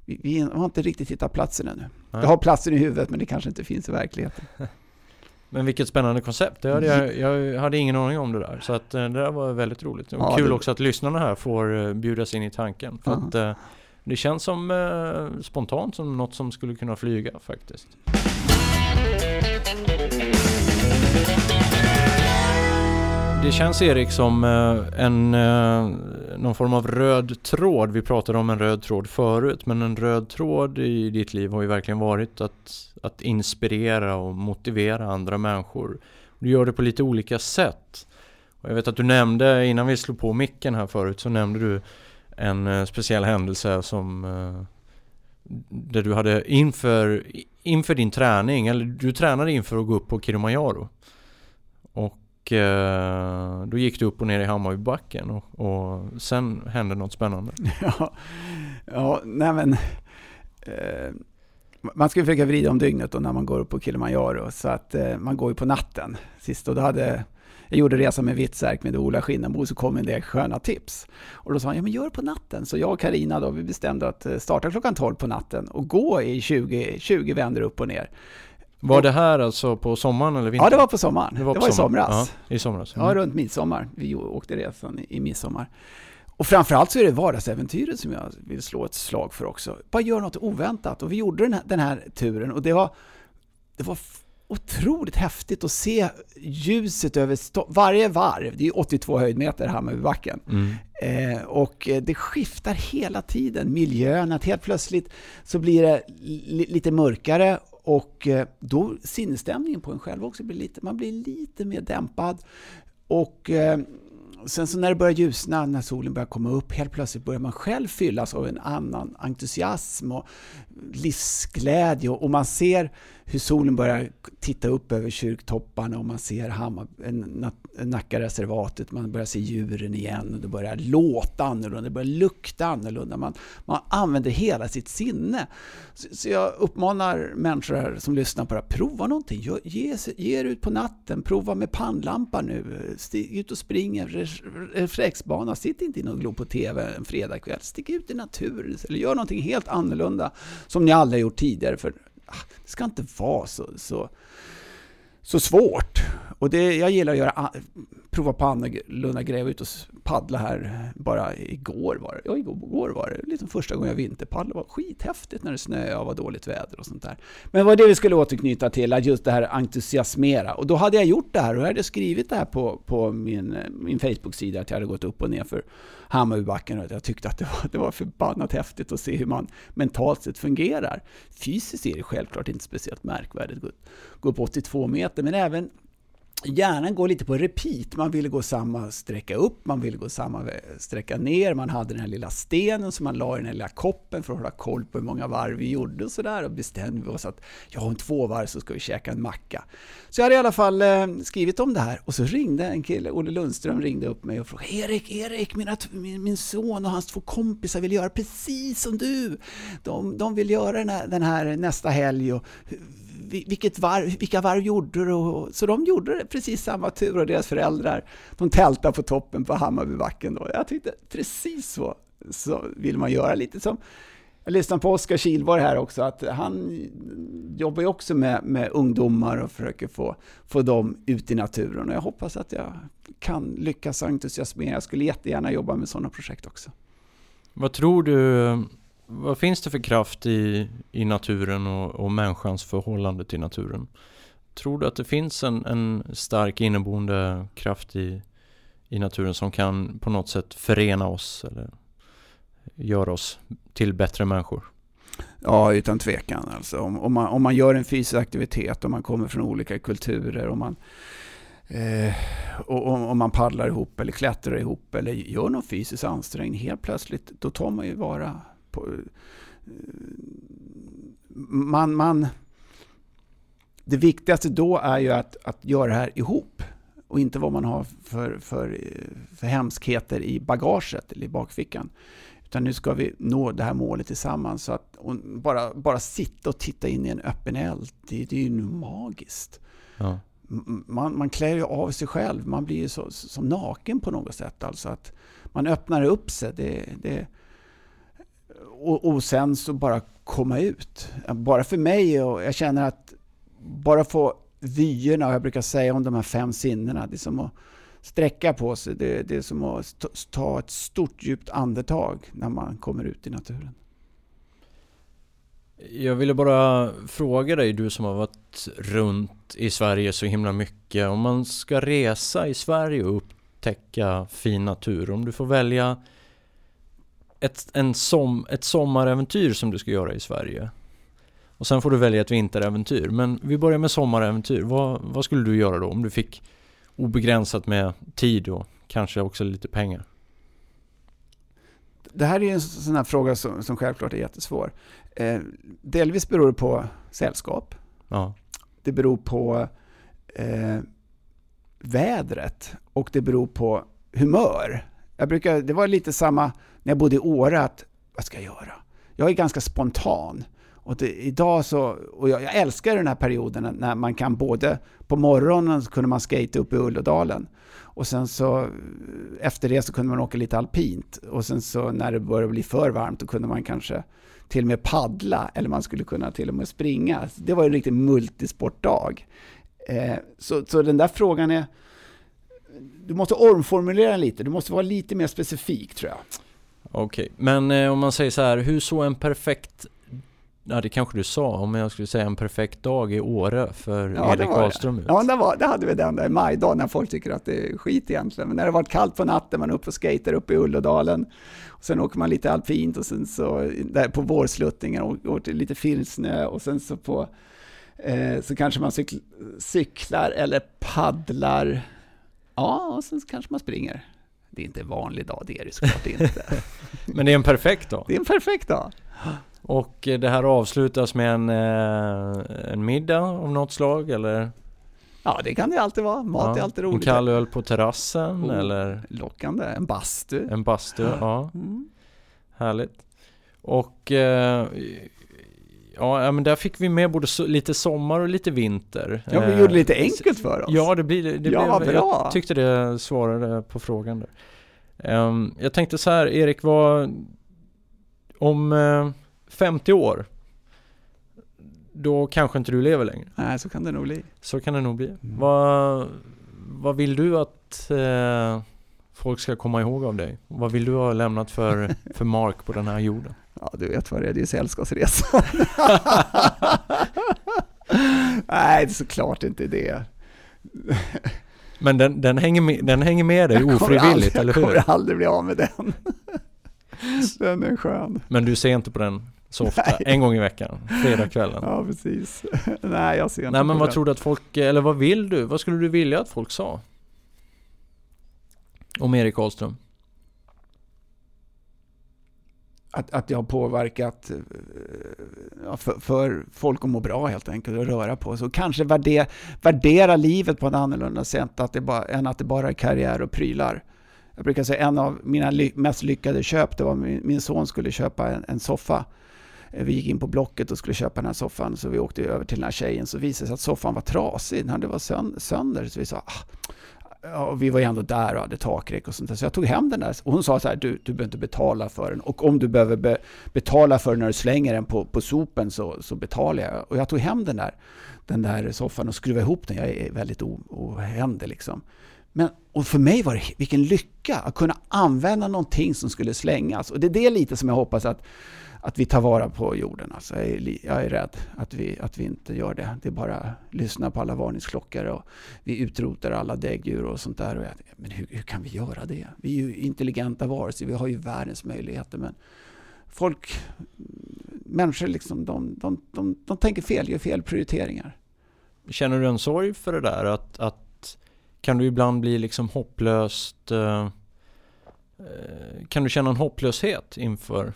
vi, vi har inte riktigt hittat platsen ännu. Nej. Jag har platsen i huvudet men det kanske inte finns i verkligheten. Men vilket spännande koncept. Det hade jag, jag hade ingen aning om det där. Så att, eh, det där var väldigt roligt. Och ja, kul det... också att lyssnarna här får eh, bjudas in i tanken. För uh -huh. att, Det känns som eh, spontant som något som skulle kunna flyga faktiskt. Det känns Erik som eh, en, eh, någon form av röd tråd. Vi pratade om en röd tråd förut, men en röd tråd i ditt liv har ju verkligen varit att, att inspirera och motivera andra människor. Du gör det på lite olika sätt. Och jag vet att du nämnde, innan vi slog på micken här förut, så nämnde du en eh, speciell händelse som där du hade inför, inför din träning, eller du tränade inför att gå upp på Kilimanjaro. Och Eh, då gick du upp och ner i Hammarbybacken och, och sen hände något spännande. Ja, ja nej men eh, man ska försöka vrida om dygnet då när man går upp på Kilimanjaro så att eh, man går ju på natten sist och då hade jag gjorde resan med Vitsärk med Ola Skinnebo så kom en del sköna tips. Och då sa han, ja men gör det på natten. Så jag och Karina då, vi bestämde att eh, starta klockan 12 på natten och gå i 20, 20 vändor upp och ner. Var det här alltså på sommaren eller vintern? Ja, det var på sommaren. Det var, det var i somras. Ja, i somras. Mm. Ja, runt midsommar. Vi åkte resan i, i midsommar. Och framförallt så är det vardagsäventyret som jag vill slå ett slag för också. Bara gör något oväntat. Och vi gjorde den här, den här turen och det var, det var otroligt häftigt att se ljuset över varje varv. Det är 82 höjdmeter Hammarbybacken. Mm. Eh, och det skiftar hela tiden, miljön. Att helt plötsligt så blir det lite mörkare och eh, då sinnesstämningen på en själv också blir lite, man blir lite mer dämpad. Och eh, sen så när det börjar ljusna, när solen börjar komma upp, helt plötsligt börjar man själv fyllas av en annan entusiasm och livsglädje och man ser hur solen börjar titta upp över kyrktopparna och man ser Hammar, Nackareservatet, man börjar se djuren igen och det börjar låta annorlunda, det börjar lukta annorlunda. Man, man använder hela sitt sinne. Så, så jag uppmanar människor som lyssnar på det här, prova någonting. Ge, ge er ut på natten, prova med pannlampa nu. Stig ut och spring en reflexbana. Sitt inte in och glo på TV en fredagkväll. Stick ut i naturen eller gör någonting helt annorlunda som ni aldrig har gjort tidigare. För ah, det ska inte vara så, så, så svårt. Och det, jag gillar att göra, prova på annorlunda grejer. Jag var ute och paddla här bara igår var det. Ja, igår var det. Liksom första gången jag vinterpaddlade. Det var skithäftigt när det snöade och var dåligt väder och sånt där. Men det var det vi skulle återknyta till, just det här entusiasmera. Och då hade jag gjort det här och jag hade skrivit det här på, på min, eh, min Facebook-sida att jag hade gått upp och ner för Hammarbybacken och jag tyckte att det var, det var förbannat häftigt att se hur man mentalt sett fungerar. Fysiskt är det självklart inte speciellt märkvärdigt att gå upp 82 meter, men även hjärnan går lite på repeat. Man ville gå samma sträcka upp, man ville gå samma sträcka ner. Man hade den här lilla stenen som man la i den här lilla koppen för att hålla koll på hur många varv vi gjorde och sådär. Och bestämde vi oss att ja, om två varv så ska vi käka en macka. Så jag hade i alla fall eh, skrivit om det här och så ringde en kille, Olle Lundström ringde upp mig och frågade Erik, Erik, mina, min, min son och hans två kompisar vill göra precis som du. De, de vill göra den här, den här nästa helg och vilket varv, vilka varv gjorde du? Så de gjorde precis samma tur och deras föräldrar, de tältade på toppen på Hammarbybacken då. Jag tyckte precis så, så vill man göra. Lite som, jag lyssnade på Oskar Kilborg här också, att han jobbar ju också med, med ungdomar och försöker få, få dem ut i naturen. Och jag hoppas att jag kan lyckas entusiasmera. Jag skulle jättegärna jobba med sådana projekt också. Vad tror du vad finns det för kraft i, i naturen och, och människans förhållande till naturen? Tror du att det finns en, en stark inneboende kraft i, i naturen som kan på något sätt förena oss eller göra oss till bättre människor? Ja, utan tvekan. Alltså, om, om, man, om man gör en fysisk aktivitet, om man kommer från olika kulturer, om man, eh, och, om man paddlar ihop eller klättrar ihop eller gör någon fysisk ansträngning, helt plötsligt, då tar man ju vara på, man, man, det viktigaste då är ju att, att göra det här ihop och inte vad man har för, för, för hemskheter i bagaget eller i bakfickan. Utan nu ska vi nå det här målet tillsammans. Så att, bara, bara sitta och titta in i en öppen eld, det, det är ju magiskt. Ja. Man, man klär ju av sig själv, man blir ju så, som naken på något sätt. Alltså att man öppnar upp sig. Det, det, och, och sen så bara komma ut. Bara för mig, och jag känner att bara få vyerna, och jag brukar säga om de här fem sinnena, det är som att sträcka på sig. Det, det är som att ta ett stort djupt andetag när man kommer ut i naturen. Jag ville bara fråga dig, du som har varit runt i Sverige så himla mycket. Om man ska resa i Sverige och upptäcka fin natur, om du får välja ett, en som, ett sommaräventyr som du ska göra i Sverige. Och sen får du välja ett vinteräventyr. Men vi börjar med sommaräventyr. Vad, vad skulle du göra då om du fick obegränsat med tid och kanske också lite pengar? Det här är en sån här fråga som, som självklart är jättesvår. Eh, delvis beror det på sällskap. Ja. Det beror på eh, vädret och det beror på humör. Jag brukar, det var lite samma när jag bodde i Åre, att vad ska jag göra? Jag är ganska spontan. Och det, idag så, och jag, jag, älskar den här perioden när man kan både, på morgonen så kunde man skate upp i Ullådalen och sen så efter det så kunde man åka lite alpint och sen så när det började bli för varmt då kunde man kanske till och med paddla eller man skulle kunna till och med springa. Det var en riktig multisportdag. Eh, så, så den där frågan är, du måste omformulera den lite, du måste vara lite mer specifik tror jag. Okej, men eh, om man säger så här, hur såg en perfekt Ja det kanske du sa, om jag skulle säga en perfekt dag i Åre för ja, Erik Wahlström ut. Ja, det, var, det hade vi den där majdag när folk tycker att det är skit egentligen. Men när det varit kallt på natten, man är uppe och skejtar uppe i Ullådalen. Och sen åker man lite alpint och sen så där på vårsluttningen och åker lite filsnö och sen så på eh, så kanske man cykl, cyklar eller paddlar. Ja, och sen kanske man springer. Det är inte en vanlig dag, det är det såklart inte. Men det är en perfekt dag? Det är en perfekt dag. Och det här avslutas med en, eh, en middag av något slag eller? Ja, det kan det alltid vara. Mat ja, är alltid roligt. En kall öl på terrassen oh, eller? Lockande. En bastu. En bastu, ja. Mm. Härligt. Och eh, ja, men där fick vi med både lite sommar och lite vinter. Ja, vi gjorde det lite enkelt för oss. Ja, det blir det. ja, blev, bra. Jag tyckte det svarade på frågan där. Um, jag tänkte så här, Erik, vad om uh, 50 år då kanske inte du lever längre. Nej, så kan det nog bli. Så kan det nog bli. Mm. Vad, vad vill du att eh, folk ska komma ihåg av dig? Vad vill du ha lämnat för, för mark på den här jorden? Ja, du vet vad det är, det är sällskapsresan. Nej, det är såklart inte det. Men den, den, hänger med, den hänger med dig ofrivilligt, aldrig, eller hur? Jag kommer aldrig bli av med den. Den är skön. Men du ser inte på den så ofta? Nej. En gång i veckan? Fredagskvällen? Ja, precis. Nej, jag ser inte Nej, men vad den. tror du att folk, eller vad vill du? Vad skulle du vilja att folk sa? Om Erik Karlström? Att, att det har påverkat eh, ja, för, för, folk att må bra helt enkelt och röra på sig. Och kanske värdera, värdera livet på ett annorlunda sätt att det bara, än att det bara är karriär och prylar. Jag brukar säga en av mina ly mest lyckade köp, det var min, min son skulle köpa en, en, soffa. Eh, vi gick in på Blocket och skulle köpa den här soffan, så vi åkte över till den här tjejen, så visade det sig att soffan var trasig, den hade varit sönder. Så vi sa, ah, ja, vi var ju ändå där och hade takräck och sånt där. Så jag tog hem den där och hon sa så här, du, du behöver inte betala för den. Och om du behöver be, betala för den när du slänger den på, på sopen så, så betalar jag. Och jag tog hem den där, den där soffan och skruvade ihop den. Jag är väldigt ohändig liksom. Men, och för mig var det vilken lycka att kunna använda någonting som skulle slängas. Och det är det lite som jag hoppas att, att vi tar vara på jorden. Alltså jag, är, jag är rädd att vi, att vi inte gör det. Det är bara att lyssna på alla varningsklockor och vi utrotar alla däggdjur och sånt där. Och jag, men hur, hur, kan vi göra det? Vi är ju intelligenta varelser, vi har ju världens möjligheter. Men folk, människor liksom, de, de, de, de tänker fel, gör fel prioriteringar. Känner du en sorg för det där? Att, att kan du ibland bli liksom hopplöst eh, eh Kan du känna en hopplöshet inför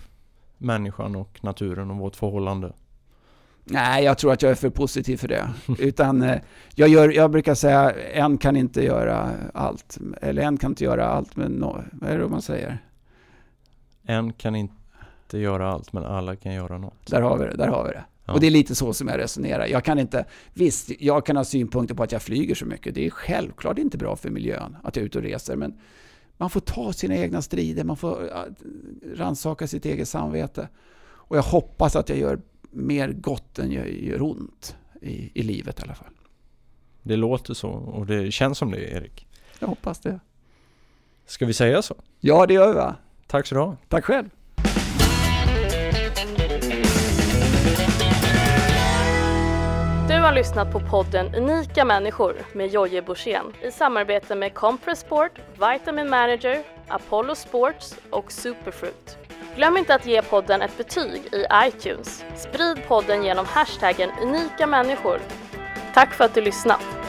människan och naturen och vårt förhållande? Nej, jag tror att jag är för positiv för det. Utan eh, jag, gör, jag brukar säga en kan inte göra allt. Eller en kan inte göra allt, men no, vad är det man säger? En kan inte göra allt, men alla kan göra något. Där har vi det. Där har vi det. Ja. Och det är lite så som jag resonerar. Jag kan inte, visst, jag kan ha synpunkter på att jag flyger så mycket. Det är självklart inte bra för miljön att jag är ute och reser. Men man får ta sina egna strider, man får rannsaka sitt eget samvete. Och jag hoppas att jag gör mer gott än jag gör ont i, i livet i alla fall. Det låter så och det känns som det Erik. Jag hoppas det. Ska vi säga så? Ja, det gör vi va? Tack så du ha. Tack själv. Har lyssnat på podden Unika människor med Jojje Borssén i samarbete med Compressport, Vitamin Manager, Apollo Sports och Superfruit. Glöm inte att ge podden ett betyg i iTunes. Sprid podden genom hashtaggen unika människor. Tack för att du lyssnat!